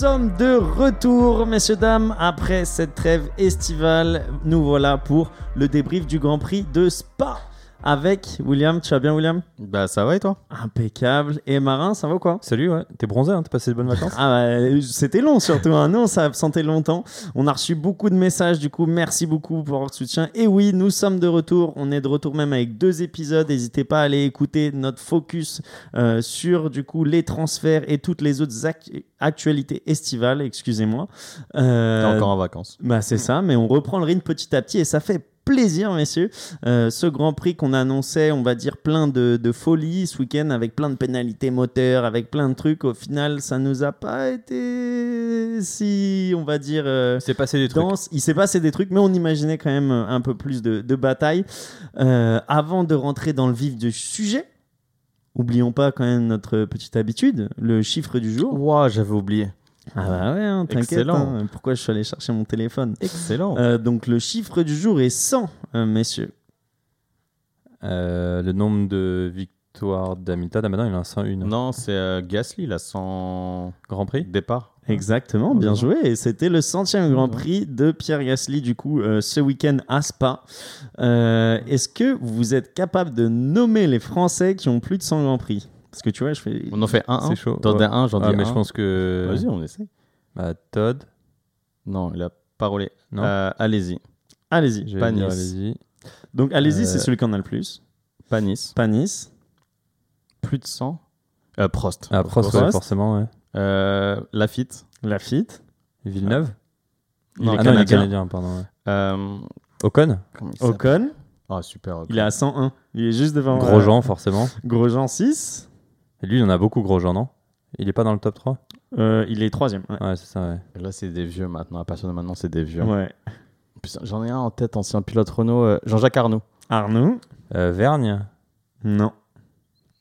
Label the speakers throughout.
Speaker 1: Nous sommes de retour, messieurs, dames, après cette trêve estivale. Nous voilà pour le débrief du Grand Prix de Spa avec William. Tu vas bien, William?
Speaker 2: Bah ça va et toi?
Speaker 1: Impeccable. Et Marin, ça va ou quoi?
Speaker 3: Salut, ouais. T'es bronzé, hein? T'as passé de bonnes vacances?
Speaker 1: Ah bah, c'était long surtout, hein. nous on s'est absenté longtemps. On a reçu beaucoup de messages, du coup merci beaucoup pour votre soutien. Et oui, nous sommes de retour, on est de retour même avec deux épisodes. N'hésitez pas à aller écouter notre focus euh, sur du coup les transferts et toutes les autres ac- actualités estivales, excusez-moi. Euh,
Speaker 2: T'es encore en vacances.
Speaker 1: bah c'est ça, mais on reprend le rythme petit à petit et ça fait plaisir, messieurs. Euh, ce Grand Prix qu'on annonçait, on va dire, plein de, de folie ce week-end, avec plein de pénalités moteurs, avec plein de trucs. Au final, ça nous a pas été si, on va dire, euh,
Speaker 3: Il s'est passé des trucs.
Speaker 1: dense. Il s'est passé des trucs, mais on imaginait quand même un peu plus de, de bataille. Euh, avant de rentrer dans le vif du sujet, oublions pas quand même notre petite habitude, le chiffre du jour.
Speaker 2: Ouah, j'avais oublié.
Speaker 1: Ah bah ouais, hein, t'inquiète.
Speaker 2: Excellent.
Speaker 1: hein. pourquoi je suis allé chercher mon téléphone
Speaker 2: Excellent.
Speaker 1: euh, donc le chiffre du jour est 100, euh, messieurs.
Speaker 3: Euh, le nombre de victoires d'Hamilton, ah maintenant il en a 101.
Speaker 2: non, c'est euh, Gasly, là, sans
Speaker 3: Grand Prix
Speaker 2: départ.
Speaker 1: Exactement, bien joué. Et c'était le centième Grand. Prix de Pierre Gasly, du coup, euh, ce week-end à Spa. Euh, Est-ce que vous êtes capable de nommer les Français qui ont plus de 100 Grands Prix? Parce que tu vois, je fais...
Speaker 2: On en fait un,
Speaker 3: C'est chaud.
Speaker 2: T'en
Speaker 3: Ouais.
Speaker 2: as un, j'en
Speaker 3: Ah,
Speaker 2: dis
Speaker 3: mais
Speaker 2: un.
Speaker 3: je pense que.
Speaker 2: Vas-y, on essaie.
Speaker 3: Bah, Todd.
Speaker 2: Non, il a parolé.
Speaker 3: Non.
Speaker 2: Euh, allez-y.
Speaker 1: Allez-y.
Speaker 2: Panis.
Speaker 3: dire, Allez-y.
Speaker 1: Donc allez-y,
Speaker 2: Euh,
Speaker 1: c'est celui qui en a le plus.
Speaker 2: Panis.
Speaker 1: Panis.
Speaker 2: Plus de 100. Euh, Prost.
Speaker 3: Ah, Prost, ouais, forcément, ouais.
Speaker 2: Euh, Lafitte.
Speaker 1: Lafitte.
Speaker 3: Villeneuve
Speaker 1: Il
Speaker 2: Non,
Speaker 1: est
Speaker 3: Ah non, il est
Speaker 1: canadien.
Speaker 3: canadien, pardon. ouais.
Speaker 2: Euh,
Speaker 3: Ocon
Speaker 1: Ocon.
Speaker 2: Ah, super. Ocon.
Speaker 1: Il est à 101. Il est juste devant... euh,
Speaker 3: Grosjean, forcément.
Speaker 1: Grosjean 6.
Speaker 3: Et lui, il en a beaucoup, Grosjean, non? Il est pas dans le top 3
Speaker 1: Euh, il est troisième. Ouais.
Speaker 3: Ouais, c'est ça, ouais.
Speaker 2: Là, c'est des vieux maintenant. À partir de maintenant, c'est des vieux.
Speaker 1: Ouais.
Speaker 2: J'en ai un en tête, ancien pilote Renault. euh, Jean-Jacques Arnaud.
Speaker 1: Arnaud.
Speaker 3: Euh, Vergne?
Speaker 1: Non.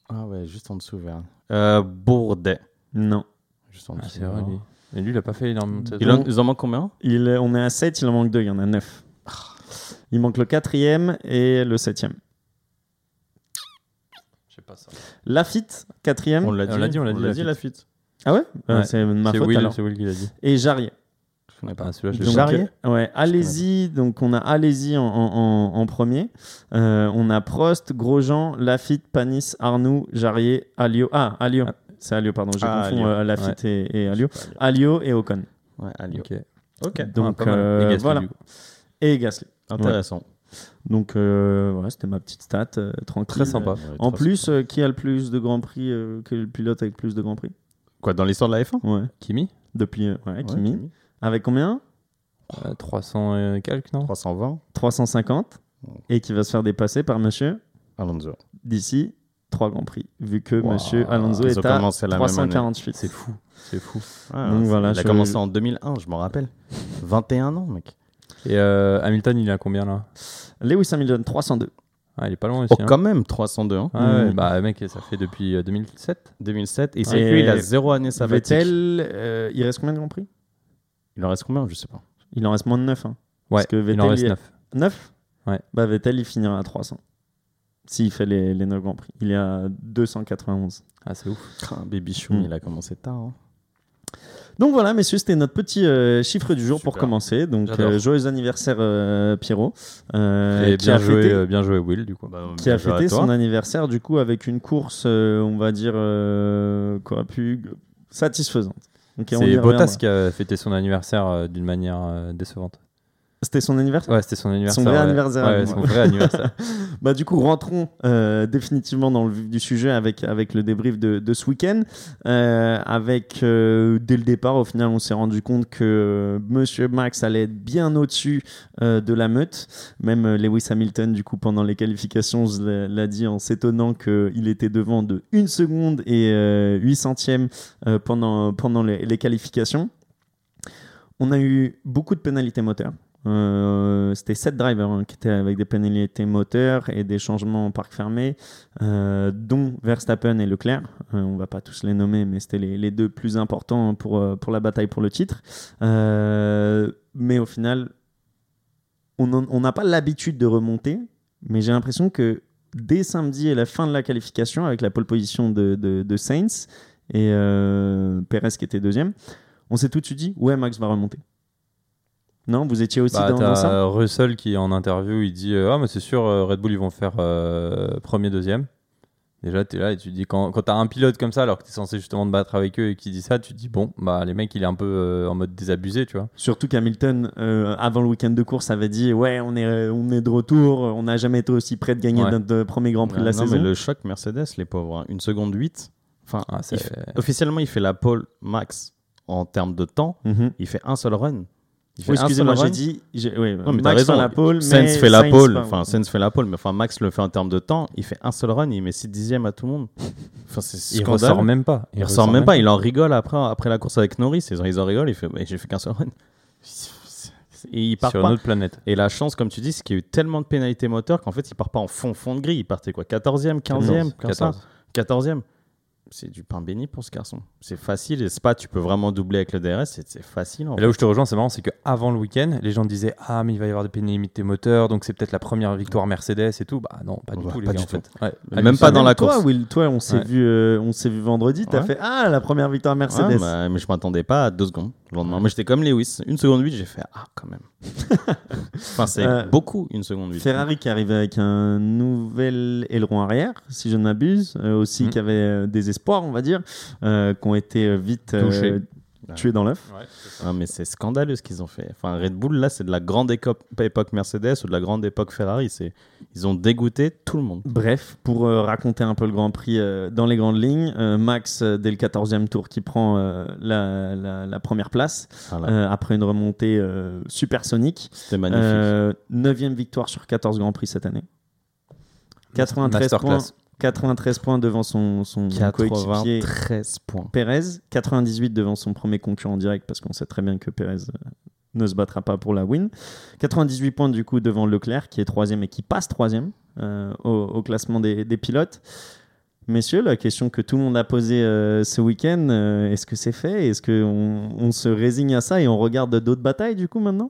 Speaker 2: Ah ouais, juste en dessous, Verne. Euh, Bourdet.
Speaker 1: Non.
Speaker 2: Juste en
Speaker 3: Ah,
Speaker 2: dessous.
Speaker 3: c'est vrai, lui. Et lui, il a pas fait énormément de
Speaker 2: Il en, ils en manquent combien?
Speaker 1: Il est- on est à 7, il en manque 2, il y en a 9. Il manque le quatrième et le septième.
Speaker 3: Pas ça.
Speaker 1: Lafitte, quatrième.
Speaker 2: On l'a
Speaker 3: On
Speaker 2: dit,
Speaker 3: l'a dit, on l'a dit,
Speaker 2: l'a dit,
Speaker 3: Lafitte.
Speaker 2: Lafitte.
Speaker 1: Ah ouais, Euh,
Speaker 3: Ouais.
Speaker 1: C'est ma
Speaker 3: C'est
Speaker 1: faute
Speaker 3: Will,
Speaker 1: alors.
Speaker 3: c'est Will qui l'a dit.
Speaker 1: Et Jarrier.
Speaker 2: Je connais pas.
Speaker 3: Ah, celui-là, je l'ai
Speaker 1: Donc.
Speaker 2: Jarrier
Speaker 1: Ouais, allez-y. Donc on a allez-y en, en- en- en premier. Euh, on a Prost, Grosjean, Lafitte, Panis, Arnoux, Jarrier, Alio. Ah, Alio.
Speaker 3: Ah.
Speaker 1: C'est Alio, pardon. Je
Speaker 2: Ah,
Speaker 1: confonds
Speaker 2: Alio.
Speaker 1: euh, Lafitte et, et Alio. Alio et Ocon.
Speaker 2: Ouais, Alio.
Speaker 3: Ok.
Speaker 2: Ok.
Speaker 1: Donc
Speaker 3: pas mal.
Speaker 1: euh,
Speaker 3: Et Gasly,
Speaker 1: voilà.
Speaker 3: du coup.
Speaker 1: Et Gasly.
Speaker 2: Intéressant.
Speaker 1: Donc euh, voilà, c'était ma petite stat euh, tranquille.
Speaker 3: Très sympa.
Speaker 2: Ouais,
Speaker 1: En
Speaker 2: très
Speaker 1: plus,
Speaker 2: sympa.
Speaker 1: euh, qui a le plus de grands prix euh, Quel est le pilote avec plus de grands prix?
Speaker 2: Quoi, dans l'histoire de la F1
Speaker 1: Ouais.
Speaker 3: Kimi?
Speaker 1: Depuis, euh, ouais,
Speaker 2: Ouais,
Speaker 1: Kimi. Avec combien?
Speaker 3: Euh, 300 et quelques, non?
Speaker 2: 320.
Speaker 1: 350. Et qui va se faire dépasser par monsieur
Speaker 2: Alonso.
Speaker 1: d'ici 3 grands prix. Vu que
Speaker 2: Wow.
Speaker 1: monsieur Alonso
Speaker 2: Ils
Speaker 1: est à
Speaker 2: commencé la même année.
Speaker 1: 348.
Speaker 3: C'est fou. C'est fou.
Speaker 2: Ah,
Speaker 1: Donc
Speaker 2: c'est-
Speaker 1: voilà,
Speaker 2: il a
Speaker 1: je-
Speaker 2: commencé en 2001, je m'en rappelle. 21 ans, mec.
Speaker 3: Et euh, Hamilton, il est à combien là?
Speaker 1: Lewis Hamilton, 302.
Speaker 3: Ah, il est pas loin
Speaker 2: Oh,
Speaker 3: aussi. hein.
Speaker 2: quand même, 302. Hein.
Speaker 3: Ah ouais,
Speaker 1: Mm.
Speaker 3: bah mec, ça fait depuis euh, 2007.
Speaker 2: 2007. Et c'est lui, il a zéro année sabbatique.
Speaker 1: Vettel, euh, il reste combien de grands prix?
Speaker 2: Il en reste combien? Je sais pas.
Speaker 1: Il en reste moins de 9. Hein.
Speaker 3: Ouais,
Speaker 1: Parce que
Speaker 3: il
Speaker 1: Vettel,
Speaker 3: en reste
Speaker 1: il-
Speaker 3: 9.
Speaker 1: 9
Speaker 3: Ouais.
Speaker 1: Bah Vettel, il finira à 300. S'il fait les, les 9 grands prix. Il est à 291.
Speaker 3: Ah, c'est ouf.
Speaker 2: Ah, Baby Choum,
Speaker 1: Mm.
Speaker 2: il a commencé tard. hein.
Speaker 1: Donc voilà, messieurs, c'était notre petit euh, chiffre du jour pour commencer. Donc euh, joyeux anniversaire euh, Pierrot,
Speaker 3: Et
Speaker 1: qui
Speaker 3: bien
Speaker 1: a
Speaker 3: joué,
Speaker 1: fêté,
Speaker 3: bien joué Will, du coup.
Speaker 2: Bah,
Speaker 1: qui a fêté son anniversaire du coup avec une course, on va dire, quoi, plus satisfaisante.
Speaker 3: C'est. Bottas qui a fêté son anniversaire d'une manière décevante.
Speaker 1: C'était son anniversaire.
Speaker 3: Ouais, c'était son anniversaire.
Speaker 1: vrai
Speaker 3: ouais.
Speaker 1: anniversaire,
Speaker 3: Ouais,
Speaker 1: ouais.
Speaker 3: son vrai anniversaire.
Speaker 1: Bah du coup, rentrons euh, définitivement dans le vif du sujet avec, avec le débrief de, de ce week-end. Euh, avec, euh, dès le départ, au final, on s'est rendu compte que Monsieur Max allait être bien au-dessus de la meute. Même Lewis Hamilton, du coup, pendant les qualifications, l'a dit en s'étonnant qu'il était devant de 1 seconde et euh, 8 centièmes pendant, pendant les, les qualifications. On a eu beaucoup de pénalités moteurs. Euh, c'était 7 drivers hein, qui étaient avec des pénalités moteurs et des changements en parc fermé, euh, dont Verstappen et Leclerc. Euh, on va pas tous les nommer, mais c'était les, deux plus importants pour, euh, pour la bataille pour le titre. Mais au final, on n'a pas l'habitude de remonter, mais j'ai l'impression que dès samedi et la fin de la qualification, avec la pole position de, de, Sainz et Perez qui était deuxième, on s'est tout de suite dit, ouais, Max va remonter. Non, vous étiez aussi
Speaker 3: Bah,
Speaker 1: dans, dans ça
Speaker 3: Russell qui en interview il dit euh, ah mais c'est sûr euh, Red Bull ils vont faire euh, premier deuxième déjà tu es là et tu te dis quand, quand t'as un pilote comme ça alors que tu es censé justement te battre avec eux et qui dit ça tu te dis bon bah les mecs il est un peu euh, en mode désabusé tu vois
Speaker 1: Surtout qu'Hamilton, euh, avant le week-end de course, avait dit Ouais, on est, on est de retour, on n'a jamais été aussi près de gagner
Speaker 3: Ouais.
Speaker 1: notre premier Grand Prix de la
Speaker 2: non,
Speaker 1: saison.
Speaker 2: mais le choc Mercedes, les pauvres. hein. Une seconde 8. Enfin,
Speaker 3: Ah, c'est-
Speaker 2: il fait- officiellement, il fait la pole max en termes de temps.
Speaker 1: Mhm.
Speaker 2: Il fait un seul run. Il fait
Speaker 1: Oui, excusez-moi, j'ai dit. j'ai- Oui,
Speaker 2: Non, mais
Speaker 1: Max
Speaker 2: t'as raison.
Speaker 1: fait la pole,
Speaker 2: Sainz fait la pole. Enfin, Sainz fait la pole, mais enfin, Max le fait en termes de temps. Il fait un seul run, il met 6 dixièmes à tout le monde. Enfin, c'est
Speaker 3: il ressort même pas
Speaker 2: Il ressort même pas. Il en rigole après, après la course avec Norris. Ils en, ils en rigolent. Il fait Mais J'ai fait qu'un seul run. Et il part
Speaker 3: sur
Speaker 2: pas.
Speaker 3: une autre planète
Speaker 2: Et la chance, comme tu dis, c'est qu'il y a eu tellement de pénalités moteurs qu'en fait, il part pas en fond, fond de grille. Il partait quoi 14e, 15e,
Speaker 3: 14.
Speaker 2: 14e. C'est du pain béni pour ce garçon. C'est facile. Et Spa, tu peux vraiment doubler avec le DRS. C'est c'est facile. En
Speaker 3: Et là où je te rejoins, c'est marrant, c'est qu'avant le week-end, les gens disaient Ah, mais il va y avoir des pénalités moteurs, donc c'est peut-être la première victoire Mercedes et tout. Bah non, pas du
Speaker 2: Bah,
Speaker 3: tout, les
Speaker 2: pas
Speaker 3: gars,
Speaker 2: du
Speaker 3: en fait. Ouais.
Speaker 2: Même pas dans la
Speaker 1: toi,
Speaker 2: course.
Speaker 1: Will, toi, on s'est
Speaker 3: Ouais.
Speaker 1: vu, euh, on s'est vu vendredi. T'as
Speaker 2: Ouais.
Speaker 1: fait Ah, la première victoire Mercedes.
Speaker 2: Ouais, bah, mais je m'attendais pas à deux secondes. Le lendemain, moi j'étais comme Lewis. Une seconde 8, j'ai fait Ah, quand même. enfin, c'est
Speaker 1: Euh,
Speaker 2: beaucoup une seconde 8.
Speaker 1: Ferrari qui arrivait avec un nouvel aileron arrière, si je ne m'abuse, euh, aussi
Speaker 2: Mhm.
Speaker 1: qui avait euh, des espoirs, on va dire, euh, qui ont été vite euh,
Speaker 3: Touchés.
Speaker 1: tués dans l'œuf.
Speaker 2: Ah, mais c'est scandaleux ce qu'ils ont fait. Enfin, Red Bull, là, c'est de la grande éco- époque Mercedes ou de la grande époque Ferrari. C'est... Ils ont dégoûté tout le monde.
Speaker 1: Bref, pour euh, raconter un peu le Grand Prix euh, dans les grandes lignes, euh, Max, euh, dès le 14e tour, qui prend euh, la, la- la première place,
Speaker 2: Voilà.
Speaker 1: euh, après une remontée euh, supersonique.
Speaker 2: C'était magnifique.
Speaker 1: Euh, 9e victoire sur 14 Grands Prix cette année. 93
Speaker 3: Masterclass.
Speaker 1: points, 93 points devant son, son coéquipier
Speaker 2: 93 points.
Speaker 1: Perez, 98 devant son premier concurrent direct parce qu'on sait très bien que Perez euh, ne se battra pas pour la win. 98 points du coup devant Leclerc qui est troisième et qui passe troisième euh, au, au classement des, des pilotes. Messieurs, la question que tout le monde a posée euh, ce week-end, euh, est-ce que c'est fait? Est-ce qu'on on se résigne à ça et on regarde d'autres batailles du coup maintenant?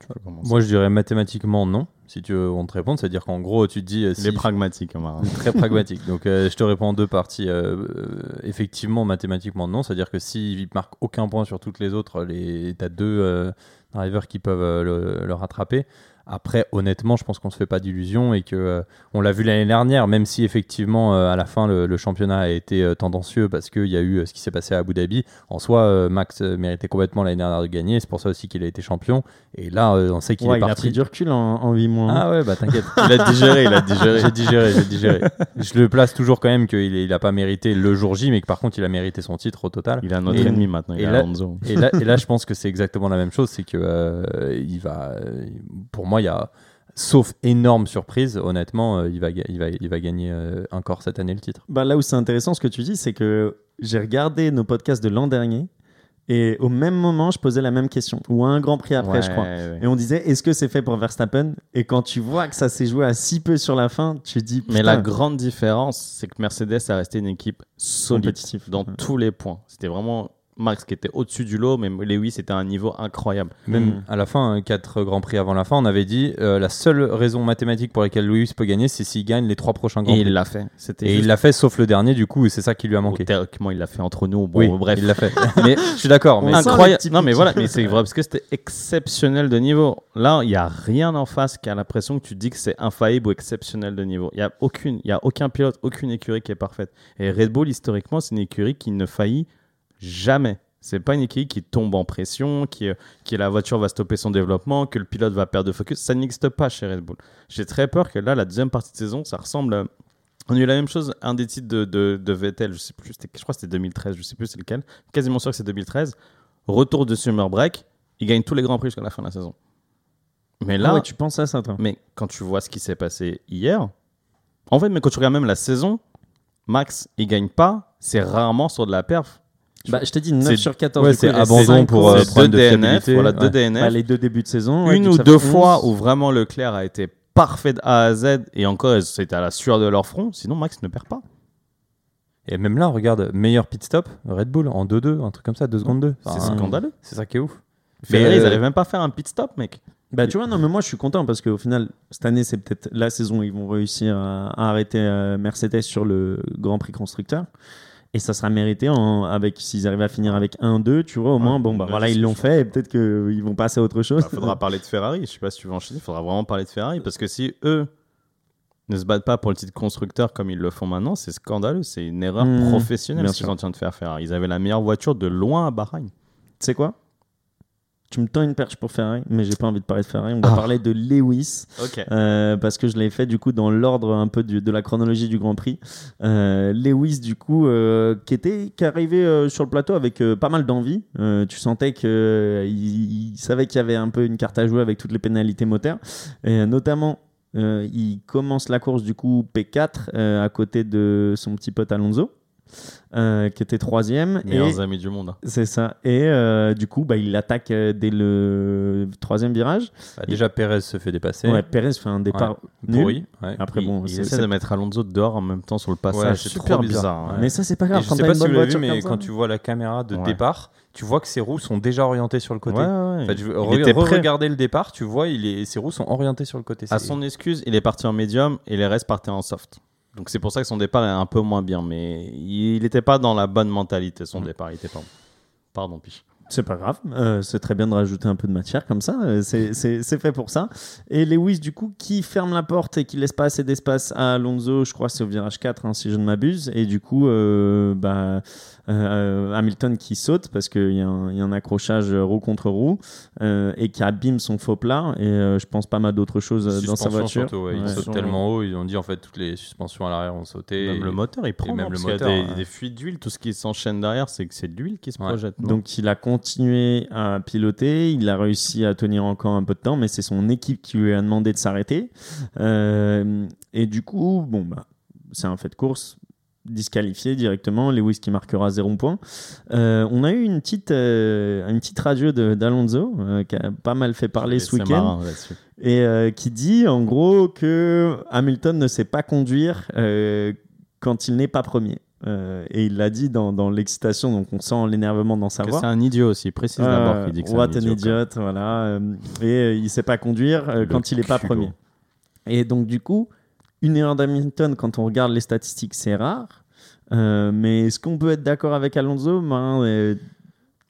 Speaker 2: Tu vas commencer.
Speaker 3: Moi, je dirais mathématiquement non, si tu veux, on te répond. C'est-à-dire qu'en gros, tu te dis. euh,
Speaker 2: Il est
Speaker 3: si-
Speaker 2: pragmatique, Omar.
Speaker 3: Très pragmatique. Donc, euh, je te réponds en deux parties. Euh, euh, effectivement, mathématiquement, non. C'est-à-dire que s'il marque aucun point sur toutes les autres, les... tu as deux euh, drivers qui peuvent euh, le, le rattraper. Après, honnêtement, je pense qu'on se fait pas d'illusions et que euh, on l'a vu l'année dernière, même si effectivement euh, à la fin le, le championnat a été euh, tendancieux parce qu'il y a eu euh, ce qui s'est passé à Abu Dhabi. En soi, euh, Max méritait complètement l'année dernière de gagner. C'est pour ça aussi qu'il a été champion. Et là, euh, on sait qu'il
Speaker 1: Ouais,
Speaker 3: est
Speaker 1: Il a
Speaker 3: parti.
Speaker 1: pris du recul en, en 8 mois. hein.
Speaker 3: Ah ouais, bah t'inquiète.
Speaker 2: Il a digéré, il a digéré.
Speaker 3: J'ai digéré, j'ai digéré. Je le place toujours quand même qu'il il a pas mérité le jour J, mais que par contre il a mérité son titre au total.
Speaker 2: Il a notre
Speaker 3: Et-
Speaker 2: ennemi maintenant, il
Speaker 3: et
Speaker 2: est
Speaker 3: là-
Speaker 2: Alonso.
Speaker 3: Et là, et là, je pense que c'est exactement la même chose, c'est que euh, il va, pour moi, il y a, sauf énorme surprise, honnêtement, euh, il va, il va, il va gagner euh, encore cette année le titre.
Speaker 1: Bah, là où c'est intéressant ce que tu dis, c'est que j'ai regardé nos podcasts de l'an dernier et au même moment, je posais la même question, ou un Grand Prix après, je crois.
Speaker 2: Ouais.
Speaker 1: Et on disait, est-ce que c'est fait pour Verstappen? Et quand tu vois que ça s'est joué à si peu sur la fin, tu te dis,
Speaker 2: Mais la grande différence, c'est que Mercedes a resté une équipe solide
Speaker 1: Compétitive.
Speaker 2: dans
Speaker 1: Ouais.
Speaker 2: tous les points. C'était vraiment Max qui était au-dessus du lot, mais Lewis était à un niveau incroyable.
Speaker 3: Même à la fin, hein, quatre grands prix avant la fin, on avait dit euh, la seule raison mathématique pour laquelle Lewis peut gagner, c'est s'il gagne les trois prochains grands
Speaker 2: Et
Speaker 3: prix.
Speaker 2: il l'a fait. C'était
Speaker 3: Et
Speaker 2: juste-
Speaker 3: il l'a fait, sauf le dernier, du coup, et c'est ça qui lui a manqué.
Speaker 2: théoriquement, il l'a fait entre nous. Bon,
Speaker 3: oui,
Speaker 2: bref.
Speaker 3: il l'a fait.
Speaker 2: mais
Speaker 3: Je suis d'accord, mais
Speaker 2: incroyable. Non, mais voilà, mais c'est vrai parce que c'était exceptionnel de niveau. Là, il y a rien en face qui a l'impression que tu dis que c'est infaillible ou exceptionnel de niveau. Il y a aucune, il y a aucun pilote, aucune écurie qui est parfaite. Et Red Bull historiquement, c'est une écurie qui ne faillit jamais. C'est pas une écurie qui tombe en pression, qui, euh, qui la voiture va stopper son développement, que le pilote va perdre de focus. Ça n'existe pas chez Red Bull. J'ai très peur que là, la deuxième partie de saison, ça ressemble. à- On a eu la même chose, un des titres de, de, de Vettel, je sais plus, je crois que c'était 2013, je sais plus c'est lequel, quasiment sûr que c'est 2013. Retour de Summer Break, il gagne tous les grands prix jusqu'à la fin de la saison. Mais
Speaker 1: Ah
Speaker 2: là,
Speaker 1: ouais, tu penses à ça, toi
Speaker 2: mais quand tu vois ce qui s'est passé hier, en fait, mais quand tu regardes même la saison, Max, il gagne pas, c'est rarement sur de la perf.
Speaker 1: Bah, je t'ai dit 9
Speaker 2: C'est-
Speaker 1: sur 14.
Speaker 3: ouais, c'est abandon pour, euh,
Speaker 2: deux
Speaker 3: de
Speaker 2: DNF, voilà,
Speaker 3: ouais.
Speaker 2: deux DNF.
Speaker 1: Bah, les deux débuts de saison.
Speaker 2: une ou deux fois
Speaker 1: 11.
Speaker 2: où vraiment Leclerc a été parfait de A à Z et encore c'était à la sueur de leur front, sinon Max ne perd pas.
Speaker 3: Et même là, regarde, meilleur pit stop, Red Bull en 2-2, un truc comme ça, 2 secondes 2.
Speaker 2: c'est scandaleux.
Speaker 3: C'est ça qui est ouf.
Speaker 2: Ferrari, ils
Speaker 3: euh,
Speaker 2: n'arrivent même pas à faire un pit stop, mec.
Speaker 1: Bah, tu vois, non, mais moi, je suis content parce qu'au final, cette année, c'est peut-être la saison où ils vont réussir à, à arrêter euh, Mercedes sur le Grand Prix constructeur. Et ça sera mérité en, avec s'ils arrivent à finir avec 1-2, tu vois, au moins, bon, bah
Speaker 2: Ouais,
Speaker 1: voilà, ils l'ont fait et peut-être qu'ils vont passer à autre chose.
Speaker 2: Il faudra parler de Ferrari. Je sais pas si tu veux enchaîner. Il faudra vraiment parler de Ferrari parce que si eux ne se battent pas pour le titre constructeur comme ils le font maintenant, c'est scandaleux. C'est une erreur
Speaker 1: Mmh,
Speaker 2: professionnelle ce qu'ils sont en train de faire Ferrari. Ils avaient la meilleure voiture de loin à Bahreïn.
Speaker 1: Tu sais quoi? Tu me tends une perche pour Ferrari, mais j'ai pas envie de parler de Ferrari. On va
Speaker 2: Ah.
Speaker 1: parler de Lewis. Euh, parce que je l'ai fait du coup dans l'ordre un peu du- de la chronologie du Grand Prix. Euh, Lewis du coup euh, qui était qui arrivait euh, sur le plateau avec euh, pas mal d'envie. Euh, tu sentais que euh, il, il savait qu'il y avait un peu une carte à jouer avec toutes les pénalités moteur. Et euh, notamment euh, il commence la course du coup P4 euh, à côté de son petit pote Alonso. Euh, qui était troisième et
Speaker 2: Meilleurs amis du monde. hein.
Speaker 1: c'est ça et euh, du coup bah, il l'attaque euh, dès le troisième virage
Speaker 3: Bah, déjà, Perez se fait dépasser.
Speaker 1: ouais Perez fait un départ nul.
Speaker 3: pourri. ouais.
Speaker 1: Après,
Speaker 3: Il-
Speaker 1: bon,
Speaker 2: Il essaie de mettre Alonso dehors en même temps sur le passage.
Speaker 3: Ouais,
Speaker 2: c'est super bizarre.
Speaker 3: bizarre,
Speaker 2: ouais.
Speaker 1: Mais ça, c'est pas
Speaker 3: Et
Speaker 1: grave.
Speaker 3: je sais pas si vous l'avez vu, mais quand tu vois la caméra de
Speaker 2: Ouais.
Speaker 3: départ, tu vois que ses roues sont déjà orientées sur le côté.
Speaker 2: Ouais, ouais,
Speaker 3: En fait, je-
Speaker 2: Il
Speaker 3: re-
Speaker 2: était prêt.
Speaker 3: Re-regarder le départ, tu vois, il est, ses roues sont orientées sur le côté.
Speaker 2: À son excuse, il est parti en médium et les restes partaient en soft. Donc c'est pour ça que son départ est un peu moins bien. Mais il n'était pas dans la bonne mentalité, son
Speaker 3: Mm.
Speaker 2: départ. Il était pas. Pardon, Piche.
Speaker 1: C'est pas grave. Euh, c'est très bien de rajouter un peu de matière comme ça. Euh, c'est- c'est c'est fait pour ça. Et Lewis, du coup, qui ferme la porte et qui laisse pas assez d'espace à Alonso, je crois que c'est au virage 4, hein, si je ne m'abuse. Et du coup, euh, bah, euh, Hamilton qui saute parce qu'il y, a un- il y a un accrochage roue contre roue euh, et qui abîme son faux plat. Et euh, je pense pas mal d'autres choses dans sa voiture.
Speaker 3: surtout, ouais, Il
Speaker 1: Ouais.
Speaker 3: saute tellement haut, ils ont dit en fait toutes les suspensions à l'arrière ont sauté.
Speaker 2: Même
Speaker 3: et-
Speaker 2: le moteur, il prend.
Speaker 3: même
Speaker 2: non,
Speaker 3: le
Speaker 2: parce qu'il y a
Speaker 3: moteur,
Speaker 2: des, fuites d'huile, tout ce qui s'enchaîne derrière, c'est que c'est de l'huile qui se
Speaker 3: Ouais.
Speaker 2: projette.
Speaker 1: Donc il a continué à piloter, il a réussi à tenir encore un peu de temps, mais c'est son équipe qui lui a demandé de s'arrêter. Euh, et du coup, bon, bah, c'est un fait de course disqualifié directement, Lewis qui marquera 0 point. Euh, on a eu une petite, euh, une petite radio d'Alonso euh, qui a pas mal fait parler ce week-end et qui dit en gros que Hamilton ne sait pas conduire quand il n'est pas premier. Euh, et il l'a dit dans, dans l'excitation, donc on sent l'énervement dans sa
Speaker 2: Que
Speaker 1: voix.
Speaker 2: C'est un idiot aussi. Précise d'abord qu'il dit que c'est
Speaker 1: What
Speaker 2: un
Speaker 1: an
Speaker 2: idiot.
Speaker 1: voilà. euh, et euh, il sait pas conduire euh, quand il est pas premier. Et donc du coup, une erreur d'Hamilton quand on regarde les statistiques, c'est rare. Euh, mais est-ce qu'on peut être d'accord avec Alonso Ben, euh,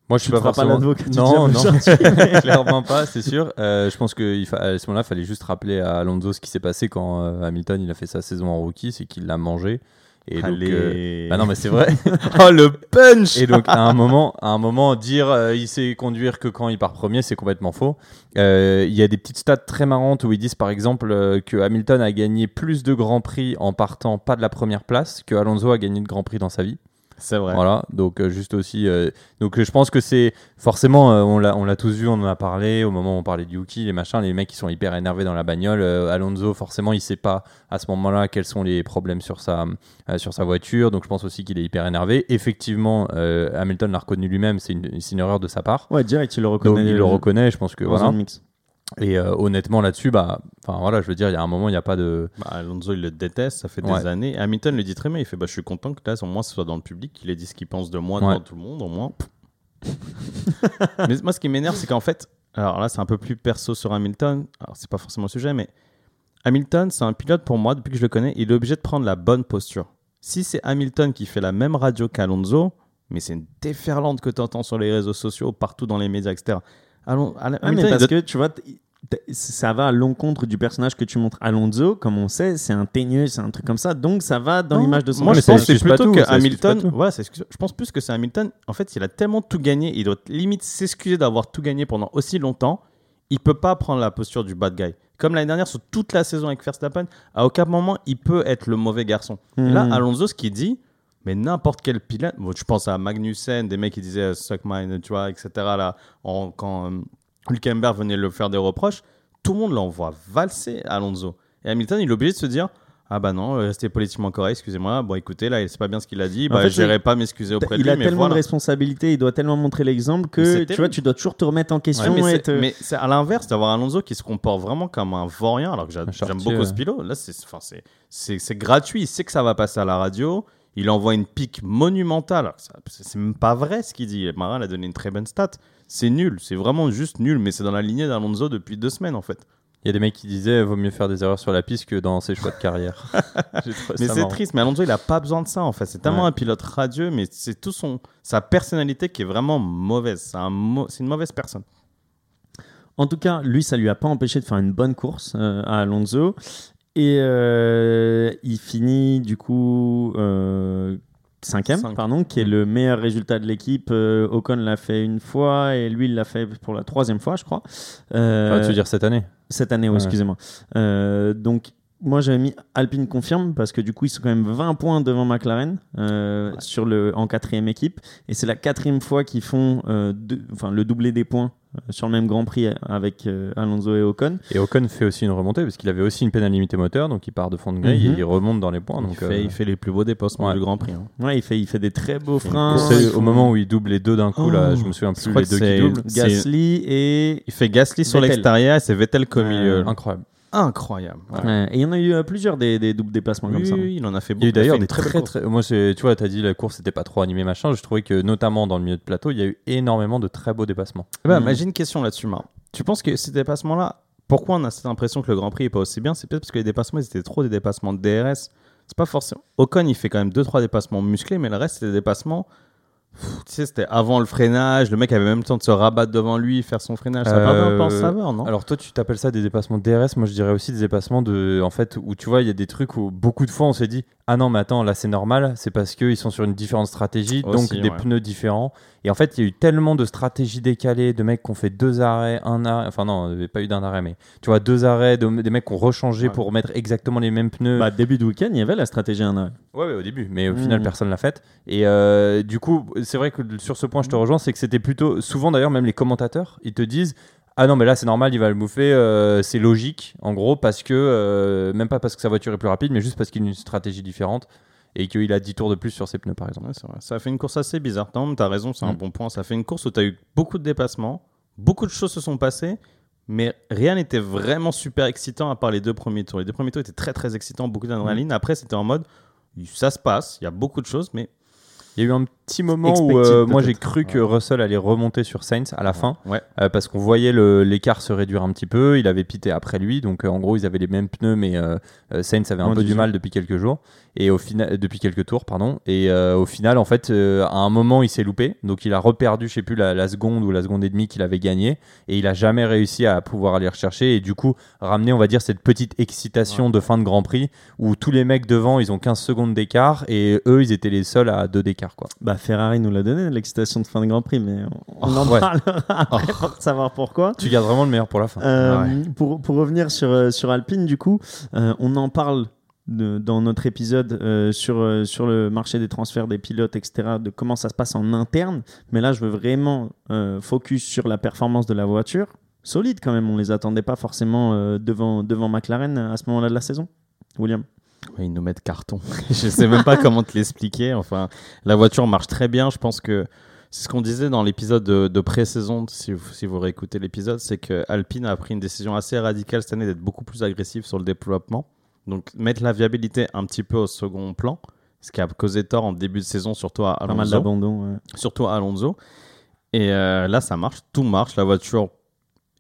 Speaker 3: Moi, je suis
Speaker 1: Tu
Speaker 3: pas
Speaker 1: pas
Speaker 3: forcément.
Speaker 1: du
Speaker 3: non, non, clairement pas, c'est sûr. Euh, je pense qu'à ce moment-là, il fallait juste rappeler à Alonso ce qui s'est passé quand euh, Hamilton il a fait sa saison en rookie, c'est qu'il l'a mangé. Et donc, euh, bah non, mais c'est vrai.
Speaker 2: oh le punch
Speaker 3: Et donc à un moment, à un moment, dire euh, il sait conduire que quand il part premier, c'est complètement faux. Euh, Il y a des petites stats très marrantes où ils disent par exemple que Hamilton a gagné plus de grands prix en partant pas de la première place que Alonso a gagné de grands prix dans sa vie.
Speaker 2: C'est vrai.
Speaker 3: Voilà, donc euh, juste aussi. euh, donc euh, je pense que c'est forcément, euh, on l'a on l'a tous vu, on en a parlé au moment où on parlait du Yuki, les machins, les mecs qui sont hyper énervés dans la bagnole. Euh, Alonso, forcément, il sait pas à ce moment-là quels sont les problèmes sur sa, euh, sur sa voiture, donc je pense aussi qu'il est hyper énervé. Effectivement, euh, Hamilton l'a reconnu lui-même, c'est une, c'est une erreur de sa part.
Speaker 1: ouais, direct, il le
Speaker 3: Donc
Speaker 1: reconnaît.
Speaker 3: il le reconnaît, je pense que
Speaker 1: dans
Speaker 3: voilà.
Speaker 1: un mix.
Speaker 3: Et euh, honnêtement là-dessus, bah, enfin voilà, je veux dire, il y a un moment, il n'y a pas de.
Speaker 2: Bah, Alonso, il le déteste, ça fait des années. Hamilton le dit très bien, il fait bah, Je suis content que là, au moins, ce soit dans le public, qu'il ait dit ce qu'il pense de moi
Speaker 3: Ouais.
Speaker 2: devant tout le monde, au moins. mais moi, ce qui m'énerve, c'est qu'en fait, alors là, c'est un peu plus perso sur Hamilton, alors c'est pas forcément le sujet, mais Hamilton, c'est un pilote pour moi, depuis que je le connais, il est obligé de prendre la bonne posture. Si c'est Hamilton qui fait la même radio qu'Alonso, mais c'est une déferlante que tu entends sur les réseaux sociaux, partout dans les médias, etc. Alon- Al-
Speaker 1: Ouais,
Speaker 2: Hamilton,
Speaker 1: mais parce
Speaker 2: doit-
Speaker 1: que tu vois, ça va à l'encontre du personnage que tu montres. Alonso, comme on sait, c'est un teigneux, c'est un truc comme ça, donc ça va dans l'image de son
Speaker 2: Moi, je pense que c'est plutôt que Hamilton. Voilà, je pense plus que c'est Hamilton. En fait, il a tellement tout gagné, il doit limite s'excuser d'avoir tout gagné pendant aussi longtemps. Il peut pas prendre la posture du bad guy. Comme l'année dernière, sur toute la saison avec Verstappen, à aucun moment il peut être le mauvais garçon. Et là,
Speaker 1: Mhm.
Speaker 2: Alonso, ce qu'il dit, mais n'importe quel pilote, bon, je pense à Magnussen, des mecs qui disaient euh, suck mine, tu vois, etc. Là, en- quand euh, Hülkenberg venait le faire des reproches, tout le monde l'envoie valser Alonso. Et Hamilton, il est obligé de se dire Ah bah non, euh, restez politiquement correct, excusez-moi. Bon, écoutez, là, c'est pas bien ce qu'il a dit.
Speaker 1: En
Speaker 2: Bah,
Speaker 1: fait,
Speaker 2: j'irai
Speaker 1: il-
Speaker 2: pas m'excuser auprès de
Speaker 1: il
Speaker 2: lui.
Speaker 1: a
Speaker 2: mais
Speaker 1: tellement
Speaker 2: voilà.
Speaker 1: de responsabilités, il doit tellement montrer l'exemple que tu vois, tu dois toujours te remettre en
Speaker 2: Ouais,
Speaker 1: question.
Speaker 2: mais c'est-
Speaker 1: te-
Speaker 2: à l'inverse d'avoir Alonso qui se comporte vraiment comme un vaurien, alors que j'aime beaucoup ce pilote. Là, c'est enfin, c'est- c'est c'est gratuit. Il sait que ça va passer à la radio. Il envoie une pique monumentale. C'est même pas vrai ce qu'il dit. Marin a donné une très bonne stat. C'est nul. C'est vraiment juste nul. Mais c'est dans la lignée d'Alonso depuis deux semaines, en fait.
Speaker 3: Il y a des mecs qui disaient vaut mieux faire des erreurs sur la piste que dans ses choix de carrière.
Speaker 2: Mais c'est triste, mais Alonso il a pas besoin de ça en fait. C'est tellement
Speaker 1: Ouais.
Speaker 2: un pilote radieux, mais c'est tout son sa personnalité qui est vraiment mauvaise. C'est un mau- c'est une mauvaise personne.
Speaker 1: En tout cas, lui, ça lui a pas empêché de faire une bonne course euh, à Alonso. Et euh, il finit du coup euh, cinquième,
Speaker 2: Cinq.
Speaker 1: pardon, qui est le meilleur résultat de l'équipe. Euh, Ocon l'a fait une fois et lui, il l'a fait pour la troisième fois, je crois.
Speaker 3: Enfin, tu veux dire cette année?
Speaker 1: Cette année, oui,
Speaker 3: Ouais.
Speaker 1: excusez-moi. Donc, moi, j'avais mis Alpine confirme parce que du coup, ils sont quand même 20 points devant McLaren euh, sur le, en quatrième équipe. Et c'est la quatrième fois qu'ils font euh, deux- enfin, le doublé des points euh, sur le même Grand Prix avec euh, Alonso et Ocon.
Speaker 3: Et Ocon fait aussi une remontée parce qu'il avait aussi une pénalité moteur, donc il part de fond de grille
Speaker 1: Mhm.
Speaker 3: et il remonte dans les points.
Speaker 2: il, fait,
Speaker 3: euh,
Speaker 2: il fait les plus beaux dépassements
Speaker 3: ouais.
Speaker 2: du Grand Prix. hein.
Speaker 1: Ouais, il fait, il fait des très beaux freins.
Speaker 3: c'est au
Speaker 1: font
Speaker 3: moment où il double les deux d'un coup, là,
Speaker 2: Oh.
Speaker 3: je me souviens plus les deux qui doublent.
Speaker 1: Gasly et.
Speaker 2: Il fait Gasly sur l'extérieur et c'est Vettel
Speaker 1: Euh,
Speaker 2: milieu.
Speaker 3: Incroyable.
Speaker 2: Incroyable. Ouais.
Speaker 1: Ouais, et il y en a eu euh, plusieurs des, des doubles dépassements
Speaker 2: Oui,
Speaker 1: comme ça.
Speaker 2: oui, il en a fait
Speaker 3: Il y
Speaker 2: beaucoup.
Speaker 3: a eu d'ailleurs des très, très, très- Moi, c'est- tu vois, tu as dit la course n'était pas trop animée, machin. Je trouvais que, notamment dans le milieu de plateau, il y a eu énormément de très beaux dépassements.
Speaker 1: Mhm.
Speaker 2: mais J'ai une question là-dessus, Marc. Tu penses que ces dépassements-là, pourquoi on a cette impression que le Grand Prix n'est pas aussi bien? C'est peut-être parce que les dépassements, ils étaient trop des dépassements de DRS. C'est pas forcément. Ocon, il fait quand même 2-3 dépassements musclés, mais le reste, c'est des dépassements. Tu sais, c'était avant le freinage. Le mec avait même le temps de se rabattre devant lui, faire son freinage. Ça va
Speaker 3: Euh,
Speaker 2: pas en saveur, non?
Speaker 3: Alors toi, tu t'appelles ça des dépassements DRS. Moi, je dirais aussi des dépassements de, en fait, où tu vois, il y a des trucs où beaucoup de fois on s'est dit, ah non, mais attends, là c'est normal. C'est parce qu'ils sont sur une différente stratégie, donc des
Speaker 2: ouais.
Speaker 3: pneus différents. Et en fait, il y a eu tellement de stratégies décalées, de mecs qui ont fait deux arrêts, un arrêt. Enfin non, il n'y avait pas eu d'un arrêt, mais tu vois, deux arrêts, de- des mecs qui ont rechangé
Speaker 2: Ouais.
Speaker 3: pour mettre exactement les mêmes pneus.
Speaker 1: Bah, début de week-end, il y avait la stratégie un arrêt.
Speaker 3: Ouais, ouais, au début, mais au
Speaker 1: Mhm.
Speaker 3: final, personne l'a faite. Et euh, du coup, c'est vrai que sur ce point, je te rejoins, c'est que c'était plutôt. Souvent, d'ailleurs, même les commentateurs, ils te disent Ah non, mais là, c'est normal, il va le bouffer, euh, c'est logique, en gros, parce que. euh, même pas parce que sa voiture est plus rapide, mais juste parce qu'il a une stratégie différente et qu'il a 10 tours de plus sur ses pneus, par exemple.
Speaker 2: Ouais, c'est vrai. Ça a fait une course assez bizarre. Non, t'as raison, c'est un
Speaker 3: Mm.
Speaker 2: bon point. Ça fait une course où t'as eu beaucoup de dépassements, beaucoup de choses se sont passées, mais rien n'était vraiment super excitant à part les deux premiers tours. Les deux premiers tours étaient très très excitants, beaucoup d'adrénaline. Après, c'était en mode ça se passe, il y a beaucoup de choses, mais
Speaker 3: Il y a eu un petit moment où euh, moi j'ai cru que Russell allait remonter sur Sainz à la fin.
Speaker 2: ouais.
Speaker 3: Euh, parce qu'on voyait l'écart se réduire un petit peu. Il avait pité après lui, donc euh, en gros ils avaient les mêmes pneus, mais euh, Sainz avait un peu du mal depuis quelques jours et au final, depuis quelques tours, pardon. Et au final, en fait, à un moment il s'est loupé, donc il a reperdu, je sais plus la, la seconde ou la seconde et demie qu'il avait gagné, et il a jamais réussi à pouvoir aller rechercher et du coup ramener, on va dire, cette petite excitation de fin de Grand Prix où tous les mecs devant ils ont 15 secondes d'écart et eux ils étaient les seuls à deux d'écart quoi.
Speaker 1: Bah, Ferrari nous l'a donné, l'excitation de fin de Grand Prix, mais on, on en
Speaker 3: ouais.
Speaker 1: parlera après pour savoir pourquoi.
Speaker 3: Tu gardes vraiment le meilleur pour la fin.
Speaker 1: Euh, pour, pour revenir sur, euh, sur Alpine, du coup, euh, on en parle de- dans notre épisode euh, sur, euh, sur le marché des transferts des pilotes, etc., de comment ça se passe en interne. Mais là, je veux vraiment euh, focus sur la performance de la voiture. Solide quand même, on les attendait pas forcément devant, devant McLaren à ce moment-là de la saison. William
Speaker 2: Ils nous mettent carton. je sais même pas comment te l'expliquer. Enfin, la voiture marche très bien. Je pense que c'est ce qu'on disait dans l'épisode de, de pré-saison. Si vous, si vous réécoutez l'épisode, c'est que Alpine a pris une décision assez radicale cette année d'être beaucoup plus agressif sur le développement. Donc, mettre la viabilité un petit peu au second plan. Ce qui a causé tort en début de saison, surtout à
Speaker 1: Pas mal
Speaker 2: Alonso.
Speaker 1: d'abandon. ouais.
Speaker 2: surtout à Alonso. Et euh, là, ça marche, tout marche. La voiture